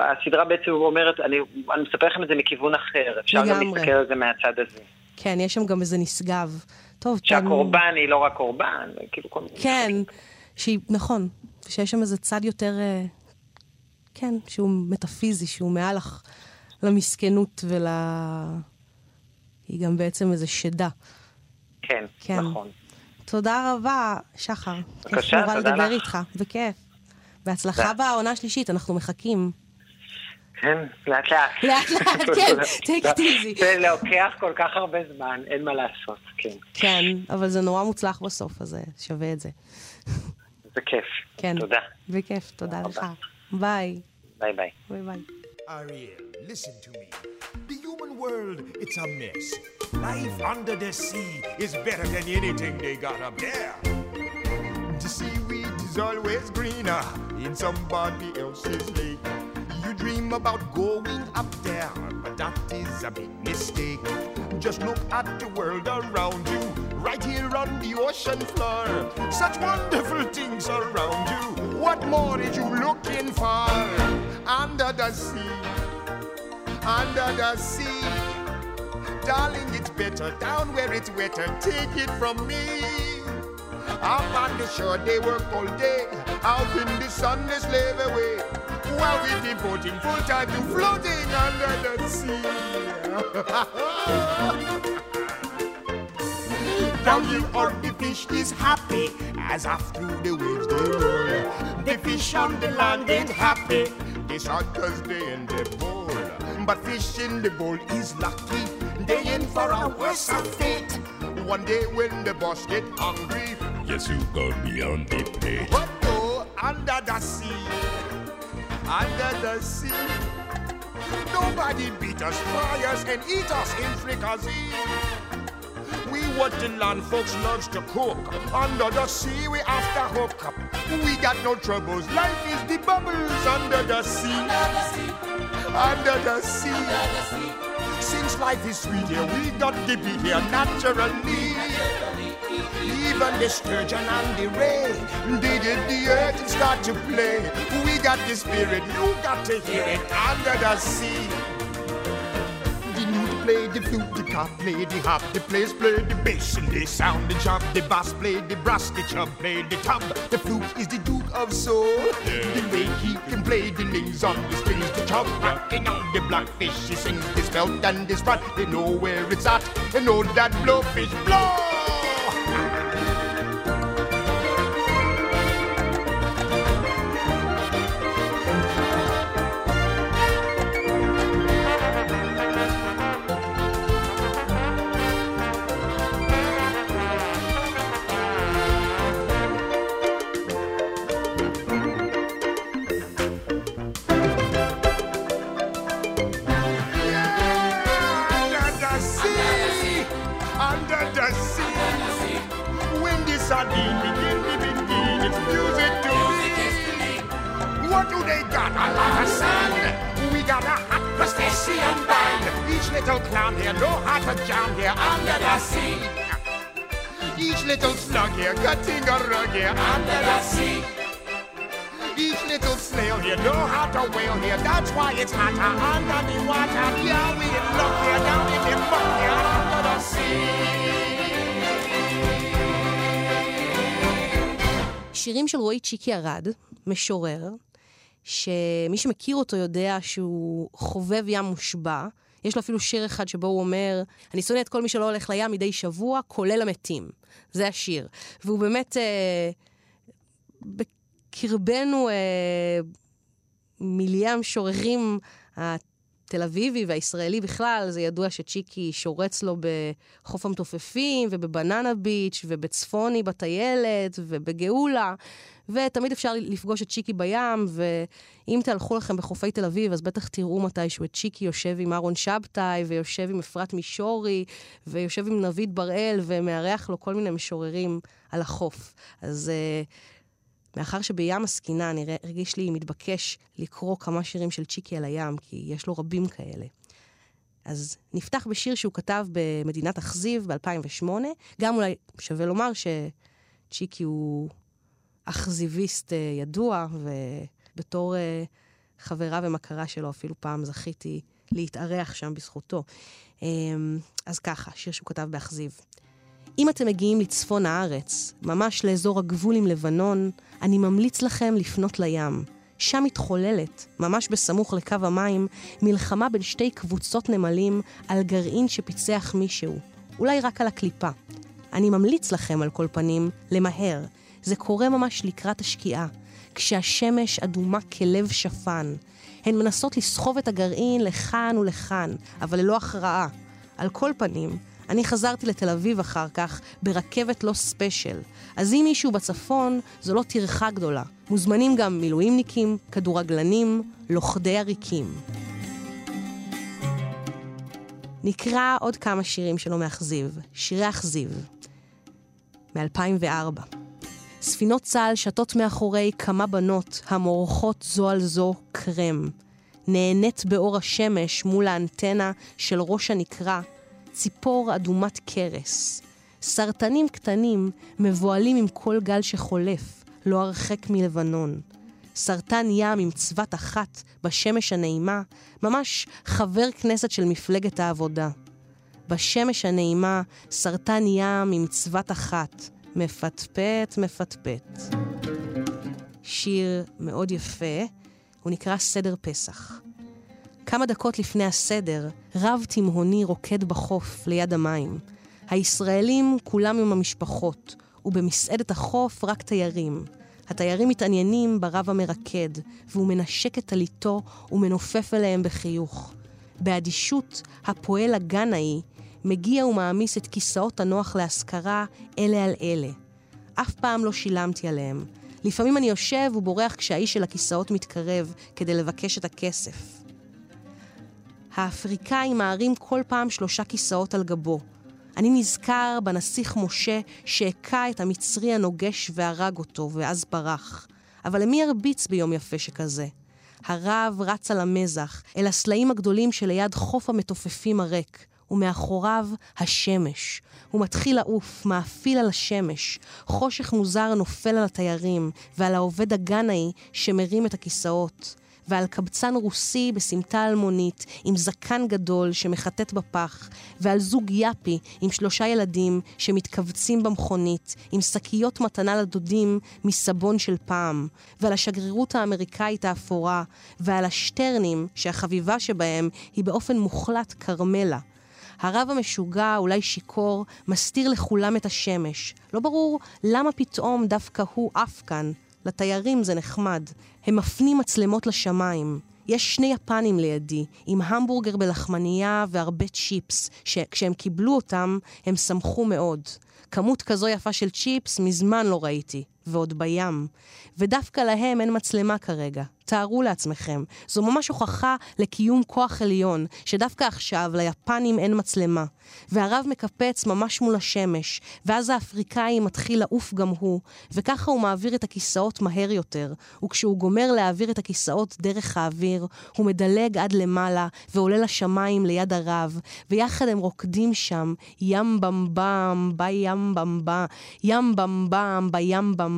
הסדרה בעצם אומרת, אני, אני מספר לכם את זה מכיוון אחר. אפשר גם לגמרי. להסתכל על זה מהצד הזה. כן, יש שם גם איזה נשגב. טוב, תן- שהקורבן היא לא רק קורבן, כאילו כל מיני... כן, שהיא, נכון, שיש שם איזה צד יותר, אה, כן, שהוא מטאפיזי, שהוא מעל לך למסכנות ול... היא גם בעצם איזה שדה. כן, כן. נכון. תודה רבה, שחר. כיף בבקשה, נורא תודה לדבר לך. איתך, בכיף. בהצלחה. בעונה השלישית, אנחנו מחכים. כן, לאט לאט. לאט לאט, כן, take it easy. זה לוקח כל כך הרבה זמן, אין מה לעשות, כן. כן, אבל זה נורא מוצלח בסוף, אז זה שווה את זה. זה כיף. כן. תודה. בכיף, תודה תודה לך. ביי. ביי ביי. ביי ביי. Ariel, listen to me. The human world, it's a mess. Life under the sea is better than anything they got up there. The seaweed is always greener in somebody else's lake. Dream about going up there, but that is a big mistake. Just look at the world around you, right here on the ocean floor. Such wonderful things around you. What more is you looking for? Under the sea, under the sea. Darling, it's better down where it's wetter. Take it from me. Up on the shore, they work all day. Out in the sun, they slave away. While we devoting full time to floating under the sea. Down here on the fish is happy as off through the waves they roll. The fish on the land ain't happy. They shot cause they in the bowl. But fish in the bowl is lucky. They in for a worse fate. One day when the boss get hungry, yes, you got me on the plate. But oh, under the sea, under the sea, nobody beat us, fry us, and eat us in fricassee. We what the land folks loves to cook. Under the sea we have to hook up. We got no troubles. Life is the bubbles under the sea. Under the sea. Under the sea. Since life is sweet here, we got to be here naturally. Even the sturgeon and the ray, they did the earth start to play. We got the spirit, you got to hear it under the sea. The newt play the flute, the cop play the hop, the players play the bass and they sound the job. The bass play the brass, the chub play the tub. The flute is the duke of soul. The way he can play the names on the strings, the chub rocking on the blackfish. He sings this belt and this rod. They know where it's at. They know that blowfish blow. שירים של רועי צ'יקי ארד, משורר, שמי שמכיר אותו יודע שהוא חובב ים מושבע. יש לו אפילו שיר אחד שבו הוא אומר, אני שונא את כל מי שלא הולך לים מדי שבוע, כולל המתים. זה השיר. והוא באמת, אה, בקרבנו, אה, מיליה המשוררים התל אביבי והישראלי בכלל, זה ידוע שצ'יקי שורץ לו בחוף המתופפים ובבננה ביץ' ובצפוני בטיילת ובגאולה, ותמיד אפשר לפגוש את צ'יקי בים, ואם תהלכו לכם בחופי תל אביב, אז בטח תראו מתישהו את צ'יקי יושב עם אהרון שבתאי, ויושב עם אפרת מישורי, ויושב עם נביד בראל, ומארח לו כל מיני משוררים על החוף. אז... Uh, מאחר שבים עסקינן נראה- הרגיש לי מתבקש לקרוא כמה שירים של צ'יקי על הים, כי יש לו רבים כאלה. אז נפתח בשיר שהוא כתב במדינת אכזיב ב-2008. גם אולי שווה לומר שצ'יקי הוא אכזיביסט אה, ידוע, ובתור אה, חברה ומכרה שלו אפילו פעם זכיתי להתארח שם בזכותו. אה, אז ככה, שיר שהוא כתב באכזיב. אם אתם מגיעים לצפון הארץ, ממש לאזור הגבול עם לבנון, אני ממליץ לכם לפנות לים. שם מתחוללת, ממש בסמוך לקו המים, מלחמה בין שתי קבוצות נמלים על גרעין שפיצח מישהו. אולי רק על הקליפה. אני ממליץ לכם, על כל פנים, למהר. זה קורה ממש לקראת השקיעה, כשהשמש אדומה כלב שפן. הן מנסות לסחוב את הגרעין לכאן ולכאן, אבל ללא הכרעה. על כל פנים, אני חזרתי לתל אביב אחר כך ברכבת לא ספיישל. אז אם מישהו בצפון, זו לא טרחה גדולה. מוזמנים גם מילואימניקים, כדורגלנים, לוכדי עריקים. נקרא עוד כמה שירים שלו מאכזיב. שירי אכזיב. מ-2004. ספינות צה"ל שטות מאחורי כמה בנות המורחות זו על זו קרם. נהנית באור השמש מול האנטנה של ראש הנקרה ציפור אדומת קרס. סרטנים קטנים מבוהלים עם כל גל שחולף, לא הרחק מלבנון. סרטן ים עם צבת אחת בשמש הנעימה, ממש חבר כנסת של מפלגת העבודה. בשמש הנעימה, סרטן ים עם צבת אחת, מפטפט, מפטפט. שיר מאוד יפה, הוא נקרא סדר פסח. כמה דקות לפני הסדר, רב תימהוני רוקד בחוף ליד המים. הישראלים כולם עם המשפחות, ובמסעדת החוף רק תיירים. התיירים מתעניינים ברב המרקד, והוא מנשק את טליתו ומנופף אליהם בחיוך. באדישות, הפועל הגנאי מגיע ומעמיס את כיסאות הנוח להשכרה אלה על אלה. אף פעם לא שילמתי עליהם. לפעמים אני יושב ובורח כשהאיש של הכיסאות מתקרב כדי לבקש את הכסף. האפריקאי מערים כל פעם שלושה כיסאות על גבו. אני נזכר בנסיך משה שהכה את המצרי הנוגש והרג אותו, ואז ברח. אבל למי ירביץ ביום יפה שכזה? הרב רץ על המזח, אל הסלעים הגדולים שליד חוף המתופפים הריק, ומאחוריו השמש. הוא מתחיל לעוף, מאפיל על השמש. חושך מוזר נופל על התיירים, ועל העובד הגנאי שמרים את הכיסאות. ועל קבצן רוסי בסמטה אלמונית עם זקן גדול שמחטט בפח, ועל זוג יאפי עם שלושה ילדים שמתכווצים במכונית, עם שקיות מתנה לדודים מסבון של פעם, ועל השגרירות האמריקאית האפורה, ועל השטרנים שהחביבה שבהם היא באופן מוחלט כרמלה. הרב המשוגע, אולי שיכור, מסתיר לכולם את השמש. לא ברור למה פתאום דווקא הוא עף כאן. לתיירים זה נחמד. הם מפנים מצלמות לשמיים. יש שני יפנים לידי, עם המבורגר בלחמנייה והרבה צ'יפס, שכשהם קיבלו אותם, הם שמחו מאוד. כמות כזו יפה של צ'יפס מזמן לא ראיתי, ועוד בים. ודווקא להם אין מצלמה כרגע. תארו לעצמכם, זו ממש הוכחה לקיום כוח עליון, שדווקא עכשיו ליפנים אין מצלמה. והרב מקפץ ממש מול השמש, ואז האפריקאי מתחיל לעוף גם הוא, וככה הוא מעביר את הכיסאות מהר יותר. וכשהוא גומר להעביר את הכיסאות דרך האוויר, הוא מדלג עד למעלה, ועולה לשמיים ליד הרב, ויחד הם רוקדים שם, ים במבם, בים במבם, ים במבם, בים במבם,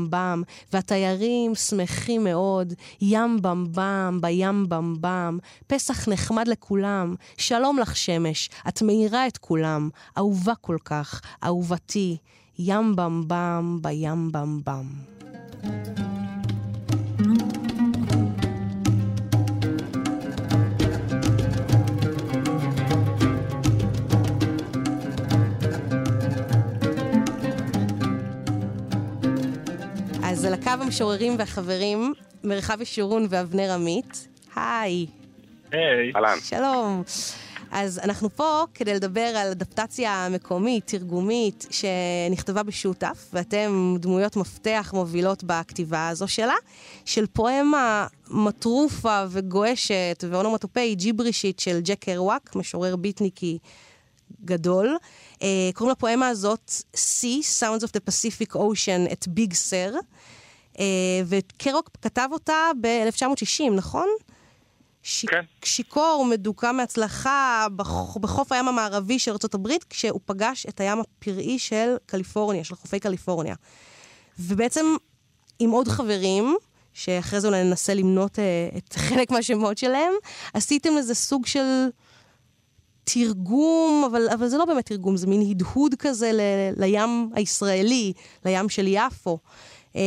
והתיירים שמחים מאוד, ים במבם, בים במבם, פסח נחמד לכולם, שלום לך שמש, את מאירה את כולם, אהובה כל כך, אהובתי, ים במבם, בים במבם. אז על הקו המשוררים והחברים, מרחב ישורון ואבנר עמית. היי. היי. אהלן. שלום. אז אנחנו פה כדי לדבר על אדפטציה מקומית, תרגומית, שנכתבה בשותף, ואתם דמויות מפתח מובילות בכתיבה הזו שלה, של פואמה מטרופה וגועשת ואונומטופאי ג'יברישית של ג'ק קרוואק, משורר ביטניקי גדול. Uh, קוראים לפואמה הזאת Sea, Sounds of the Pacific Ocean at Big Sur, uh, וקרוק כתב אותה ב-1960, נכון? ש... כן. שיכור מדוכא מהצלחה בח... בחוף הים המערבי של ארה"ב, כשהוא פגש את הים הפראי של קליפורניה, של חופי קליפורניה. ובעצם עם עוד חברים, שאחרי זה אולי ננסה למנות אה, את חלק מהשמות שלהם. עשיתם איזה סוג של תרגום, אבל, אבל זה לא באמת תרגום, זה מין הדהוד כזה ל, לים הישראלי, לים של יפו. אמ,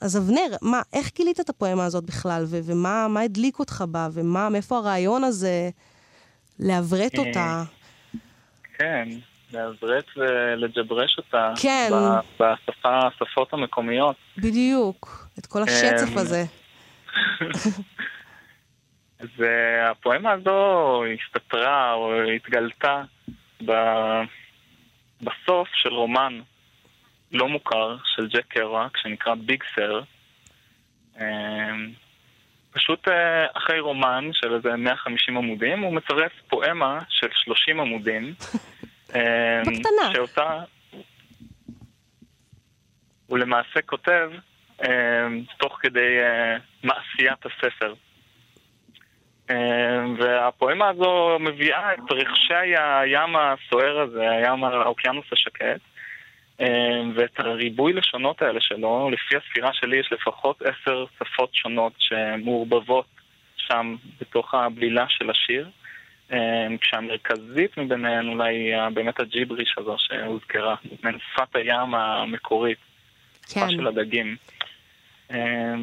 אז אבנר, מה, איך גילית את הפואמה הזאת בכלל, ו- ומה מה הדליק אותך בה, ומה, מאיפה הרעיון הזה לעברת אותה? כן, לעברת ולג'ברש אותה. כן. בשפה, השפות המקומיות. בדיוק, את כל השצף אמ, הזה. והפואמה הזו הסתתרה או התגלתה ב- בסוף של רומן לא מוכר של ג'ק קרואק שנקרא ביג סר. פשוט אה, אחרי רומן של איזה 150 עמודים, הוא מצרף פואמה של 30 עמודים. אה, בקטנה. שאותה הוא למעשה כותב אה, תוך כדי אה, מעשיית הספר. אה, והפואמה הזו מביאה את רכשי הים הסוער הזה, הים, האוקיינוס השקט, אה, ואת הריבוי לשונות האלה שלו, לפי הספירה שלי יש לפחות עשר שפות שונות שמעורבבות שם בתוך הבלילה של השיר. אה, כשהמרכזית מביניהן אולי היא ה- באמת הג'יבריש הזו שהוזכרה, מעין שפת הים המקורית, שפה כן, של הדגים. אה,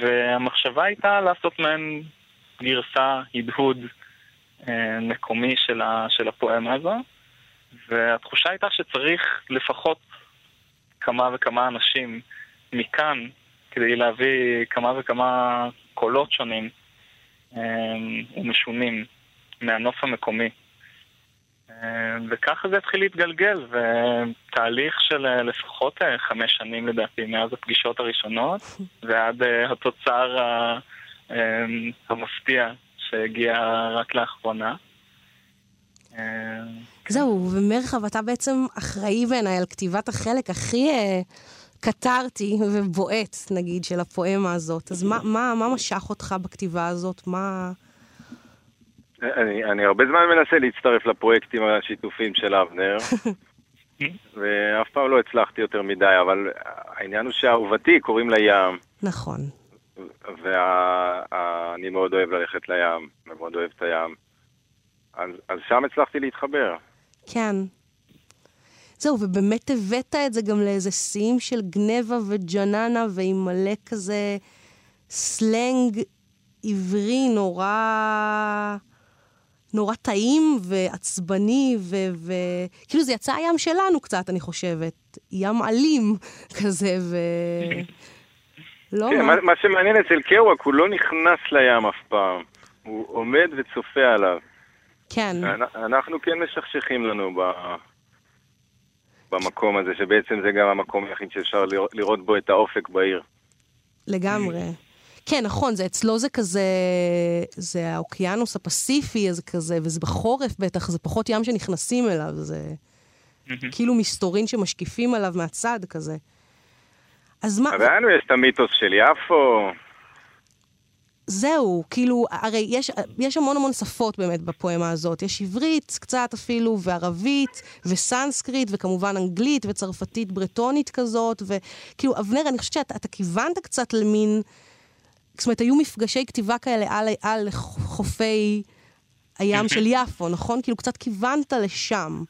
והמחשבה הייתה לעשות מעין גרסה, הדהוד אה, מקומי של, ה, של הפואמה הזו, והתחושה הייתה שצריך לפחות כמה וכמה אנשים מכאן כדי להביא כמה וכמה קולות שונים אה, ומשונים מהנוף המקומי. אה, וככה זה התחיל להתגלגל, ותהליך של לפחות חמש שנים לדעתי מאז הפגישות הראשונות, ועד התוצר ה- המפתיע שהגיע רק לאחרונה. אה, זהו, ומרחב, אתה בעצם אחראי בעיניי על כתיבת החלק הכי אה, קטרתי ובועט, נגיד, של הפואמה הזאת. אז מה, מה, מה משך אותך בכתיבה הזאת? מה... אני, אני הרבה זמן מנסה להצטרף לפרויקטים השיתופיים של אבנר, ואף פעם לא הצלחתי יותר מדי, אבל העניין הוא שאהובתי קוראים לה ים, נכון. ואני מאוד אוהב ללכת לים, ומאוד אוהב את הים. אז, אז שם הצלחתי להתחבר. כן. זהו, ובאמת הבאת את זה גם לאיזה שיאים של גנבה וג'ננה, ועם מלא כזה סלנג עברי נורא... נורא טעים ועצבני, וכאילו זה יצא הים שלנו קצת, אני חושבת. ים אלים כזה, ו... לא כן, מה? מה, שמעניין אצל קרואק, הוא לא נכנס לים אף פעם. הוא עומד וצופה עליו. כן, אנ- אנחנו כן משכשכים לנו ב... במקום הזה, שבעצם זה גם המקום היחיד שאפשר לראות, לראות בו את האופק בעיר. לגמרי. כן, נכון, זה אצלו זה כזה, זה האוקיינוס הפסיפי, אז כזה, וזה בחורף בטח, זה פחות ים שנכנסים אליו, זה כאילו מסתורין שמשקיפים עליו מהצד כזה. אז מה, אבל לנו יש את המיתוס של יפו, זהו, כאילו, הרי יש, יש המון המון שפות באמת בפואמה הזאת. יש עברית קצת אפילו, וערבית, וסנסקריט, וכמובן אנגלית, וצרפתית ברטונית כזאת, וכאילו, אבנר, אני חושבת שאתה אתה כיוונת קצת למין... זאת אומרת, היו מפגשי כתיבה כאלה על, על חופי הים של יפו, נכון? כאילו, קצת כיוונת לשם.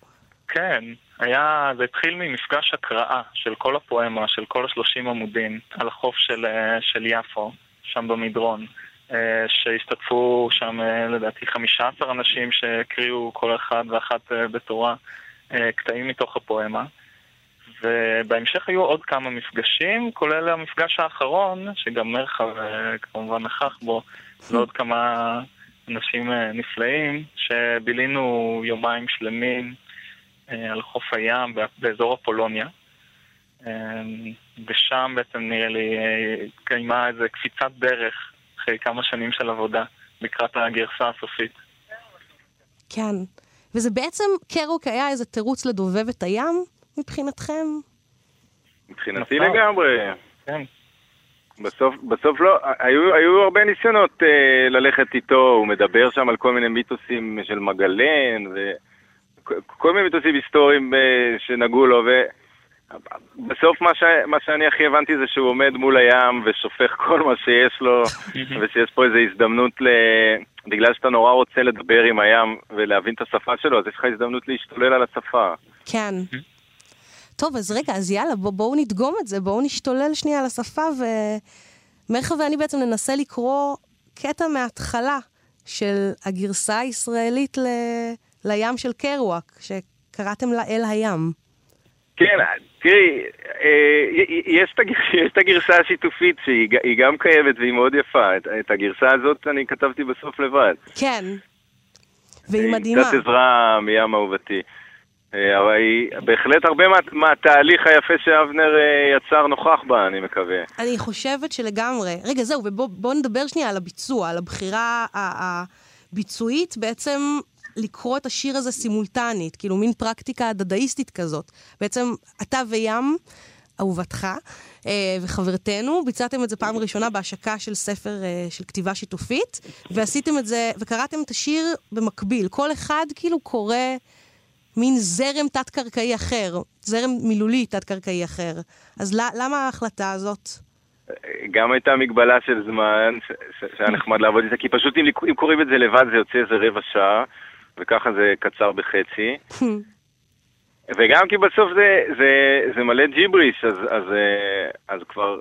כן, היה, זה התחיל ממפגש הקראה של כל הפואמה, של כל השלושים עמודים, על החוף של, אה, של יפו, שם במדרון, אה, שהשתתפו שם אה, לדעתי 15 אנשים שהקריאו כל אחד ואחת בתורה קטעים מתוך הפואמה. ובהמשך היו עוד כמה מפגשים, כולל המפגש האחרון, שגם מרחב כמובן נכח בו, ועוד כמה אנשים נפלאים, שבילינו יומיים שלמים על חוף הים בא- באזור אפולוניה. אה, ושם בעצם נראה לי אה, התקיימה איזו קפיצת דרך אחרי כמה שנים של עבודה לקראת הגרסה הסופית. כן. וזה בעצם, קרוק היה איזה תירוץ לדובב את הים, מבחינתכם? מבחינתי נכון. לגמרי. כן. בסוף, בסוף לא, היו, היו הרבה ניסיונות אה, ללכת איתו, הוא מדבר שם על כל מיני מיתוסים של מגלן, וכל מיני מיתוסים היסטוריים אה, שנגעו לו, בסוף מה, ש... מה שאני הכי הבנתי זה שהוא עומד מול הים ושופך כל מה שיש לו, ושיש פה איזו הזדמנות ל... בגלל שאתה נורא רוצה לדבר עם הים ולהבין את השפה שלו, אז יש לך הזדמנות להשתולל על השפה. כן. טוב, אז רגע, אז יאללה, בוא, בואו נדגום את זה, בואו נשתולל שנייה על השפה, ומרחה ואני בעצם ננסה לקרוא קטע מההתחלה של הגרסה הישראלית ל... לים של קרואק, שקראתם לה אל הים. כן, תראי, אה, יש את הגרסה השיתופית שהיא גם קיימת והיא מאוד יפה. את- את הגרסה הזאת אני כתבתי בסוף לבד. כן. והיא מדהימה. קצת עזרה מים אהובתי. אה, אבל היא בהחלט הרבה מה- מהתהליך היפה שאבנר אה, יצר נוכח בה, אני מקווה. אני חושבת שלגמרי. רגע, זהו, ובואו נדבר שנייה על הביצוע, על הבחירה הביצועית בעצם לקרוא את השיר הזה סימולטנית, כאילו מין פרקטיקה דדאיסטית כזאת. בעצם אתה וים, אהובתך, אה, וחברתנו, ביצעתם את זה פעם ראשונה בהשקה של ספר אה, של כתיבה שיתופית, ועשיתם את זה, וקראתם את השיר במקביל. כל אחד כאילו קורא מין זרם תת-קרקעי אחר, זרם מילולי תת-קרקעי אחר. אז ל- למה ההחלטה הזאת? גם הייתה מגבלה של זמן, שהיה נחמד לעבוד איתה, כי פשוט אם, אם קוראים את זה לבד זה יוצא איזה רבע שעה, וככה זה קצר בחצי. וגם כי בסוף זה, זה, זה מלא ג'יבריש, אז, אז, אה, אז כבר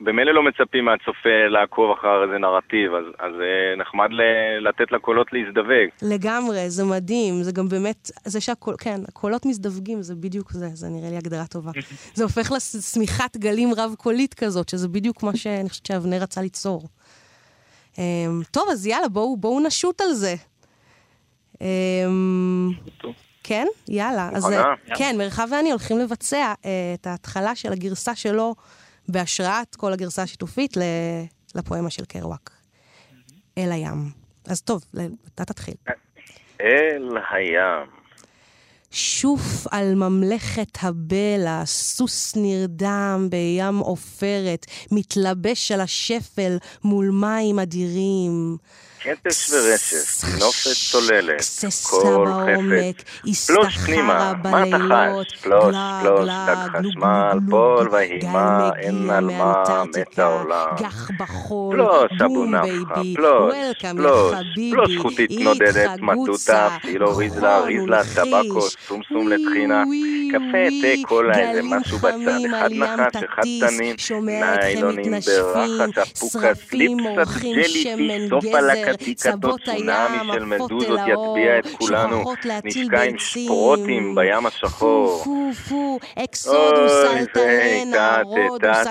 במילא לא מצפים מהצופה לעקוב אחר איזה נרטיב, אז, אז אה, נחמד ל- לתת לקולות להזדווג. לגמרי, זה מדהים, זה גם באמת, זה שהקול, כן, הקולות מזדווגים, זה בדיוק זה, זה נראה לי הגדרה טובה. זה הופך לשמיכת גלים רב-קולית כזאת, שזה בדיוק מה שאני חושבת שאבנר רצה ליצור. אמ, טוב, אז יאללה, בואו בואו נשוט על זה. אמ, כן? יאללה. אז? אה, כן, מרחב ואני הולכים לבצע אה, את ההתחלה של הגרסה שלו בהשראת כל הגרסה השיתופית לפואמה של קרואק. אל הים. אז טוב, אתה תתחיל. אל הים. שוף על ממלכת הבלע, סוס נרדם בים עופרת, מתלבש על השפל מול מים אדירים. כתש ורשף, נופת צוללת, כל חפץ, פלוש פנימה, מה בלילות, תחש, פלוש, פלוש, דג חשמל, פול גל אין על מה מת העולם. פלוש, אבו נפחה, פלוש, פלוש, פלוש חוטית נודדת, מטוטה, פילו ריזלה, ריזלה, טבקו, סומסום לטחינה, ווי, קפה, תה, קולה, איזה משהו בצד, אחד על נחש, אחד תנין, ניילונים ברחש קליפסת מורחים ג'לי סוף הלקטיקה, צבות צונאמי הים עפות מדוזות אל האור, יטביע את כולנו, שוכחות להטיל נשקע עם ביצים. שפרוטים בים השחור. פו פו פו, אקסודוס רודוס כל אנדרומדה,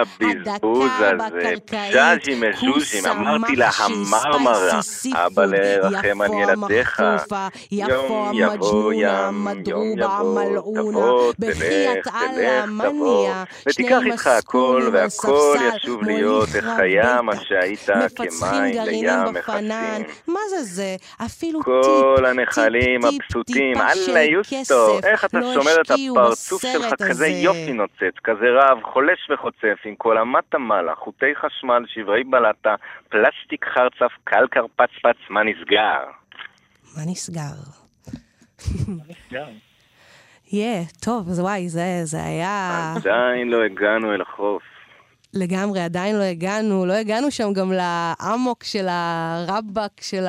הבזבוז הדקה הזה, בקרקעית, פז'י מז'וז'ים, כוסה אמרתי לה המרמרה, אבא לרחם על יפו ילדיך, המחטופה, יפו יום יבוא המג'נונה, ים, יום מדרובה יבוא, תבוא, בחיית תלך, אללה תלך, תבוא, מניה, ותיקח איתך הכל, והכל ישוב להיות איך היה מה שהיית כמים לים בפנן. מה זה זה? אפילו טיפ, כל הנחלים טיפ, טיפ, של אללה יוסטו, איך אתה לא שומר את הפרצוף שלך כזה. יופי נוצץ, כזה רב, חולש וחוצף, עם כל אמת המלה, חוטי חשמל, שברי בלטה, פלסטיק חרצף, קל קרפצפץ, מה נסגר? מה נסגר? יהיה, טוב, וואי, זה, זה היה עדיין לא הגענו אל החוף. לגמרי, עדיין לא הגענו, לא הגענו שם גם לאמוק של הרבאק, של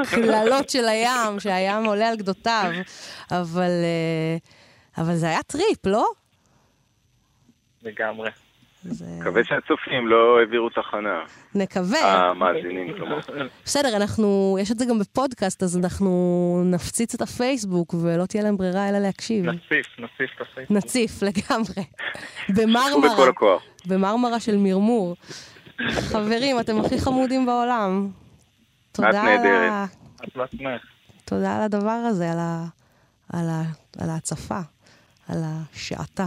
הקללות של הים, שהים עולה על גדותיו, אבל, אה, אבל זה היה טריפ, לא? לגמרי. מקווה שהצופים לא העבירו תחנה. נקווה. המאזינים, כלומר. בסדר, אנחנו, יש את זה גם בפודקאסט, אז אנחנו נפציץ את הפייסבוק, ולא תהיה להם ברירה אלא להקשיב. נציף, נציף את הפייסבוק. נציף, לגמרי. במרמרה, הכוח. במרמרה של מרמור. חברים, אתם הכי חמודים בעולם. תודה על, נהדרת. ה... תודה על הדבר הזה, על, ה... על, ה... על ההצפה, על השעתה.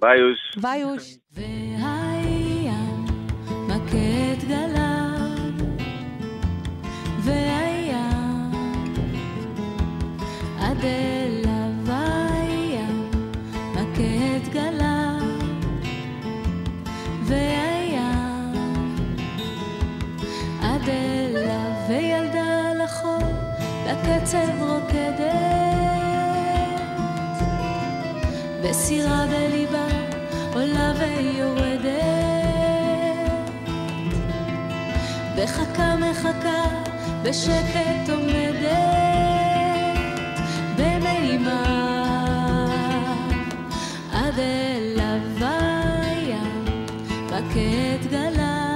ביי יוש. ביי יוש. והים רוקדת. וסירה בליבה עולה ויורדת, וחכה מחכה בשקט עומדת. במימה עד הים מכה את גליו.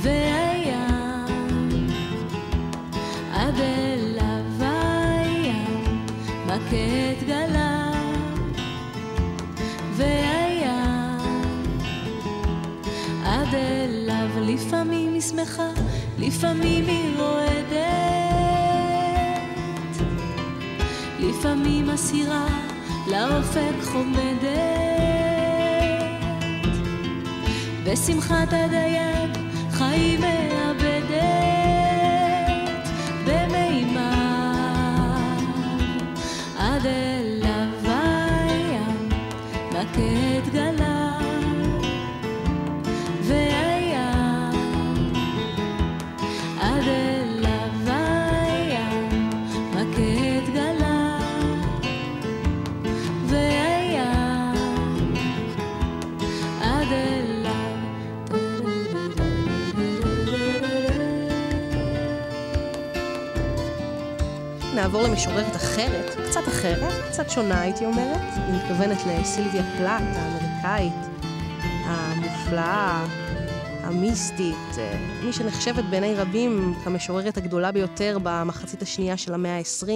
והים עד אליו הים מכה שמחה לפעמים היא רועדת. לפעמים הסירה לאופק חומדת. בשמחת הדייג חיים מאבדת. במימה עד אליו הים מכה נעבור למשוררת אחרת, קצת אחרת, קצת שונה הייתי אומרת. אני מתכוונת לסילביה פלאט, האמריקאית, המופלאה, המיסטית, אה, מי שנחשבת בעיני רבים כמשוררת הגדולה ביותר במחצית השנייה של המאה ה-20,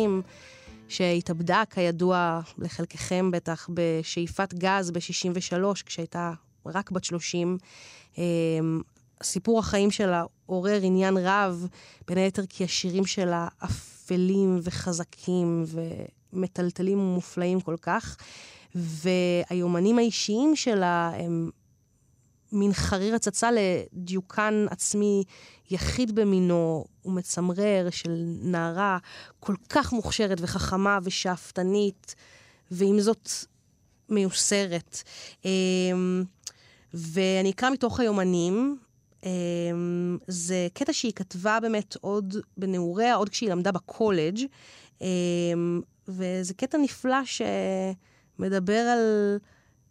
שהתאבדה, כידוע לחלקכם בטח, בשאיפת גז ב-63, כשהייתה רק בת 30. אה, סיפור החיים שלה עורר עניין רב, בין היתר כי השירים שלה אפלים וחזקים ומטלטלים ומופלאים כל כך, והיומנים האישיים שלה הם מין חריר הצצה לדיוקן עצמי יחיד במינו ומצמרר של נערה כל כך מוכשרת וחכמה ושאפתנית, ועם זאת מיוסרת. אמ, ואני אקרא מתוך היומנים. אמ, זה קטע שהיא כתבה באמת עוד בנעוריה, עוד כשהיא למדה בקולג', אמ, וזה קטע נפלא שמדבר על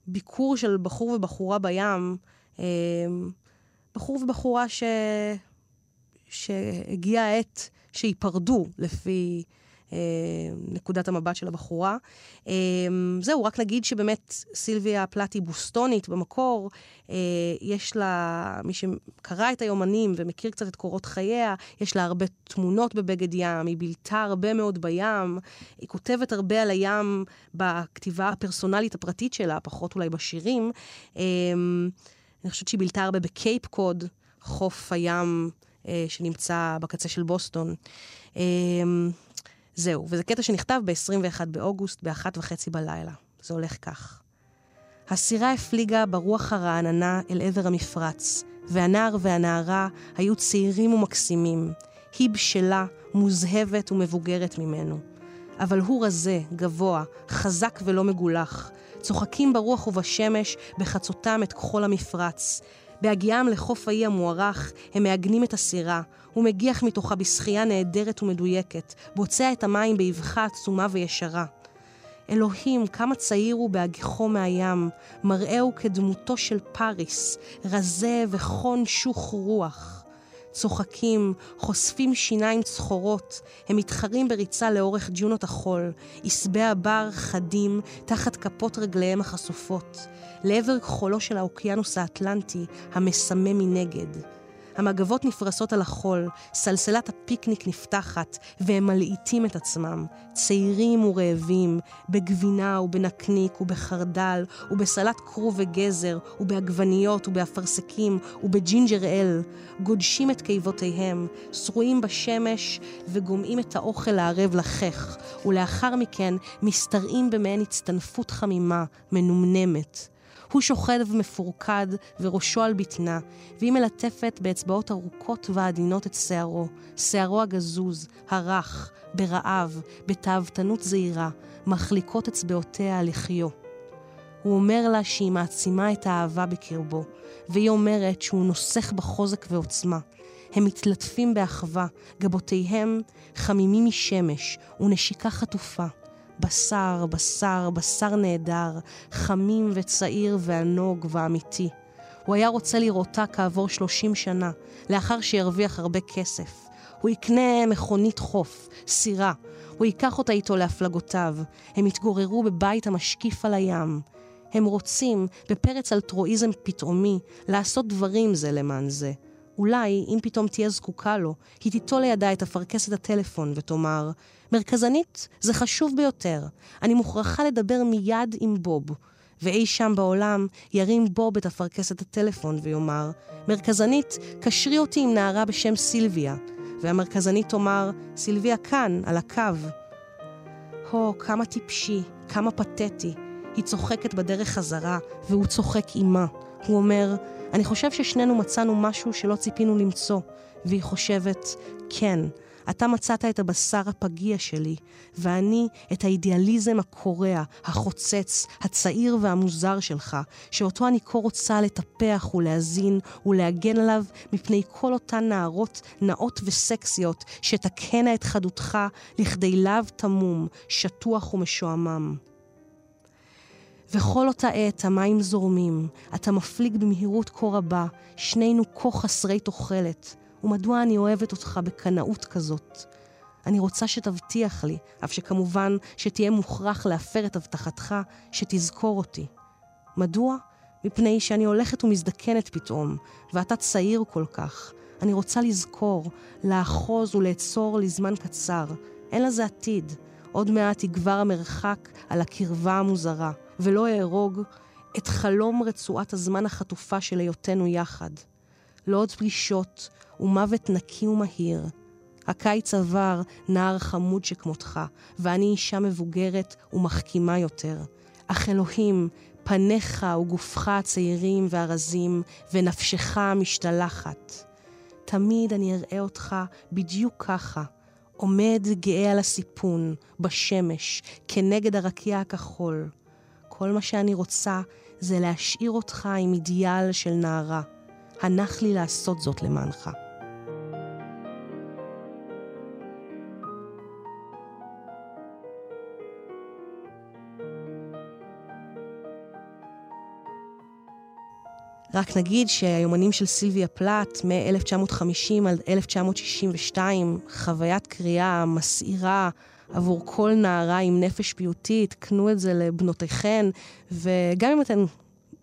ביקור של בחור ובחורה בים. אמ, בחור ובחורה ש... שהגיעה העת שייפרדו לפי נקודת המבט של הבחורה. אה, זהו, רק נגיד שבאמת סילביה פלט היא בוסטונית במקור. אה, יש לה, מי שקרא את היומנים ומכיר קצת את קורות חייה, יש לה הרבה תמונות בבגד ים, היא בילתה הרבה מאוד בים, היא כותבת הרבה על הים בכתיבה הפרסונלית הפרטית שלה, פחות אולי בשירים. אה, אני חושבת שהיא בילתה הרבה בקייפ קוד, חוף הים אה, שנמצא בקצה של בוסטון. זהו, וזה קטע שנכתב ב-21 באוגוסט, באחת וחצי בלילה. זה הולך כך. הסירה הפליגה ברוח הרעננה אל עבר המפרץ, והנער והנערה היו צעירים ומקסימים. היא בשלה, מוזהבת ומבוגרת ממנו. אבל הוא רזה, גבוה, חזק ולא מגולח. צוחקים ברוח ובשמש בחצותם את כחול המפרץ. בהגיעם לחוף האי המוארך, הם מעגנים את הסירה. הוא מגיח מתוכה בשחייה נהדרת ומדויקת, בוצע את המים באבחה עצומה וישרה. אלוהים, כמה צעיר הוא בהגיחו מהים, מראהו כדמותו של פריס, רזה וכון שוך רוח. צוחקים, חושפים שיניים צחורות, הם מתחרים בריצה לאורך ג'ונות החול, עשבי הבר חדים תחת כפות רגליהם החשופות, לעבר כחולו של האוקיינוס האטלנטי, המסמא מנגד. המגבות נפרסות על החול, סלסלת הפיקניק נפתחת, והם מלעיטים את עצמם, צעירים ורעבים, בגבינה ובנקניק ובחרדל, ובסלט כרוב וגזר, ובעגבניות ובאפרסקים, וב ginger ale, גודשים את קיבותיהם, שרועים בשמש, וגומעים את האוכל הערב לחך, ולאחר מכן משתרעים במעין הצטנפות חמימה, מנומנמת. הוא שוכב מפורקד וראשו על בטנה, והיא מלטפת באצבעות ארוכות ועדינות את שערו, שערו הגזוז, הרך, ברעב, בתאוותנות זהירה, מחליקות אצבעותיה על לחיו. הוא אומר לה שהיא מעצימה את האהבה בקרבו, והיא אומרת שהוא נוסך בחוזק ועוצמה. הם מתלטפים באחווה, גבותיהם חמימים משמש ונשיקה חטופה. בשר, בשר, בשר נהדר, חמים וצעיר וענוג ואמיתי. הוא היה רוצה לראותה כעבור 30 שנה, לאחר שירוויח הרבה כסף. הוא יקנה מכונית חוף, סירה. הוא ייקח אותה איתו להפלגותיו. הם יתגוררו בבית המשקיף על הים. הם רוצים, בפרץ אלטרואיזם פתאומי, לעשות דברים זה למען זה. אולי, אם פתאום תהיה זקוקה לו, היא תיטול לידה את אפרכסת הטלפון ותאמר, מרכזנית, זה חשוב ביותר. אני מוכרחה לדבר מיד עם בוב. ואי שם בעולם ירים בוב את אפרכסת הטלפון ויאמר, מרכזנית, קשרי אותי עם נערה בשם סילביה. והמרכזנית תאמר, סילביה כאן, על הקו. הו, כמה טיפשי, כמה פתטי. היא צוחקת בדרך חזרה, והוא צוחק עימה. הוא אומר, אני חושב ששנינו מצאנו משהו שלא ציפינו למצוא. והיא חושבת, כן, אתה מצאת את הבשר הפגיע שלי, ואני את האידיאליזם הקורע, החוצץ, הצעיר והמוזר שלך, שאותו אני כה רוצה לטפח ולהזין ולהגן עליו מפני כל אותן נערות נאות וסקסיות שתקהנה את חדותך לכדי לאו תמום, שטוח ומשועמם. וכל אותה עת המים זורמים, אתה מפליג במהירות כה רבה, שנינו כה חסרי תוחלת. ומדוע אני אוהבת אותך בקנאות כזאת? אני רוצה שתבטיח לי, אף שכמובן שתהיה מוכרח להפר את הבטחתך, שתזכור אותי. מדוע? מפני שאני הולכת ומזדקנת פתאום, ואתה צעיר כל כך. אני רוצה לזכור, לאחוז ולאצור לזמן קצר. אין לזה עתיד. עוד מעט יגבר המרחק על הקרבה המוזרה, ולא אהרוג את חלום רצועת הזמן החטופה של היותנו יחד. לא עוד פלישות ומוות נקי ומהיר. הקיץ עבר, נער חמוד שכמותך, ואני אישה מבוגרת ומחכימה יותר. אך אלוהים, פניך וגופך הצעירים והרזים, ונפשך המשתלחת. תמיד אני אראה אותך בדיוק ככה, עומד גאה על הסיפון, בשמש, כנגד הרקיע הכחול. כל מה שאני רוצה זה להשאיר אותך עם אידיאל של נערה. הנח לי לעשות זאת למענך. רק נגיד שהיומנים של סילביה פלט מ-1950 עד 1962, חוויית קריאה מסעירה עבור כל נערה עם נפש פיוטית, קנו את זה לבנותיכן, וגם אם אתן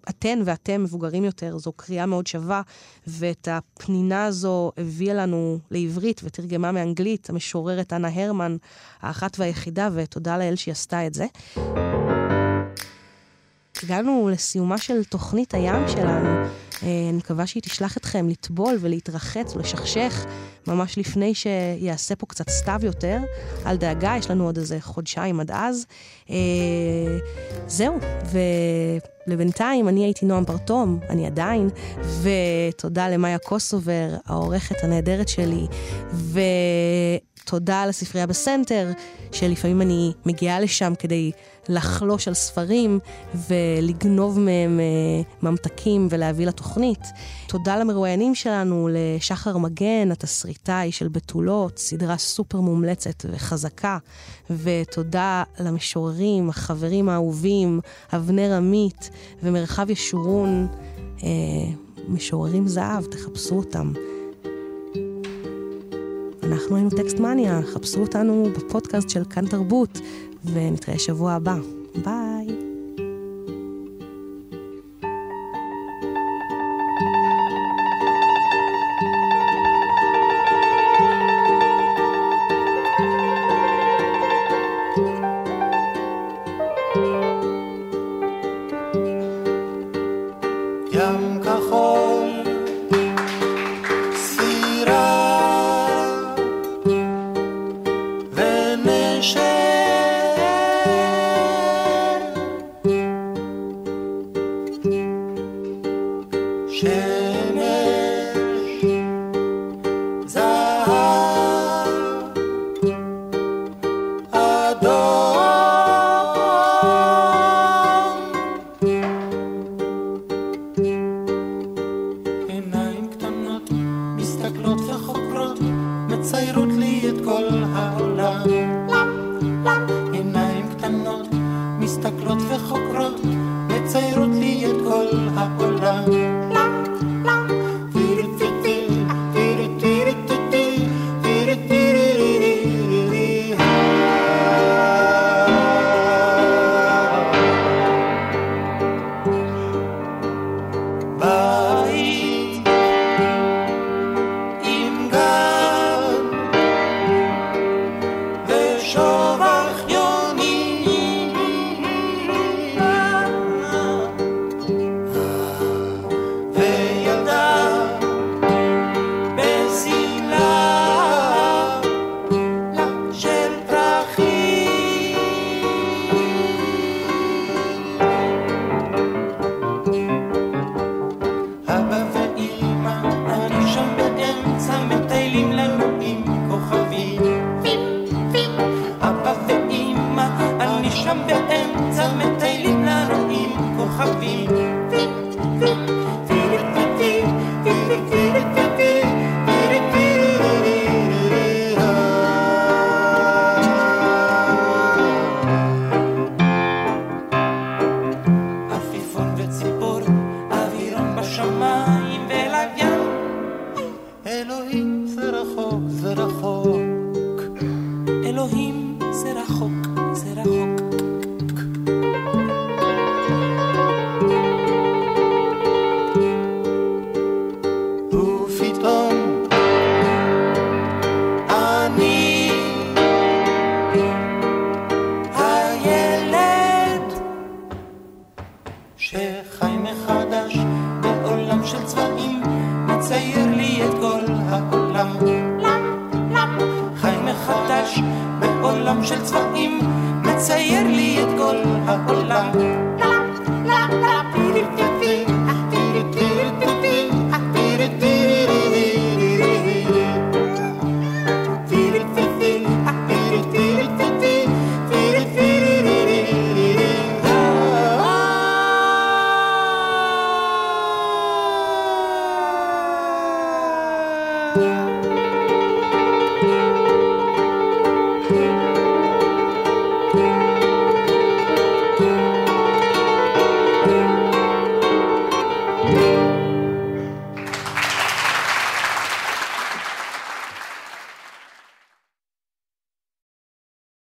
אתן ואתם מבוגרים יותר, זו קריאה מאוד שווה, ואת הפנינה הזו הביאה לנו לעברית ותרגמה מאנגלית המשוררת אנה הרמן, האחת והיחידה, ותודה לאל שהיא עשתה את זה. הגענו לסיומה של תוכנית הים שלנו. אה, אני מקווה שהיא תשלח אתכם לטבול ולהתרחץ ולשכשך ממש לפני שיעשה פה קצת סתיו יותר. אל דאגה, יש לנו עוד איזה חודשיים עד אז. אה, זהו, ולבינתיים אני הייתי נועם פרטום, אני עדיין, ותודה למאיה קוסובר, העורכת הנהדרת שלי, ו... תודה לספרייה בסנטר, שלפעמים אני מגיעה לשם כדי לחלוש על ספרים ולגנוב מהם אה, ממתקים ולהביא לתוכנית. תודה למרואיינים שלנו, לשחר מגן, התסריטאי של בתולות, סדרה סופר מומלצת וחזקה. ותודה למשוררים, החברים האהובים, אבנר עמית ומרחב ישורון, אה, משוררים זהב, תחפשו אותם. אנחנו היינו טקסט מניה, חפשו אותנו בפודקאסט של כאן תרבות, ונתראה שבוע הבא. ביי.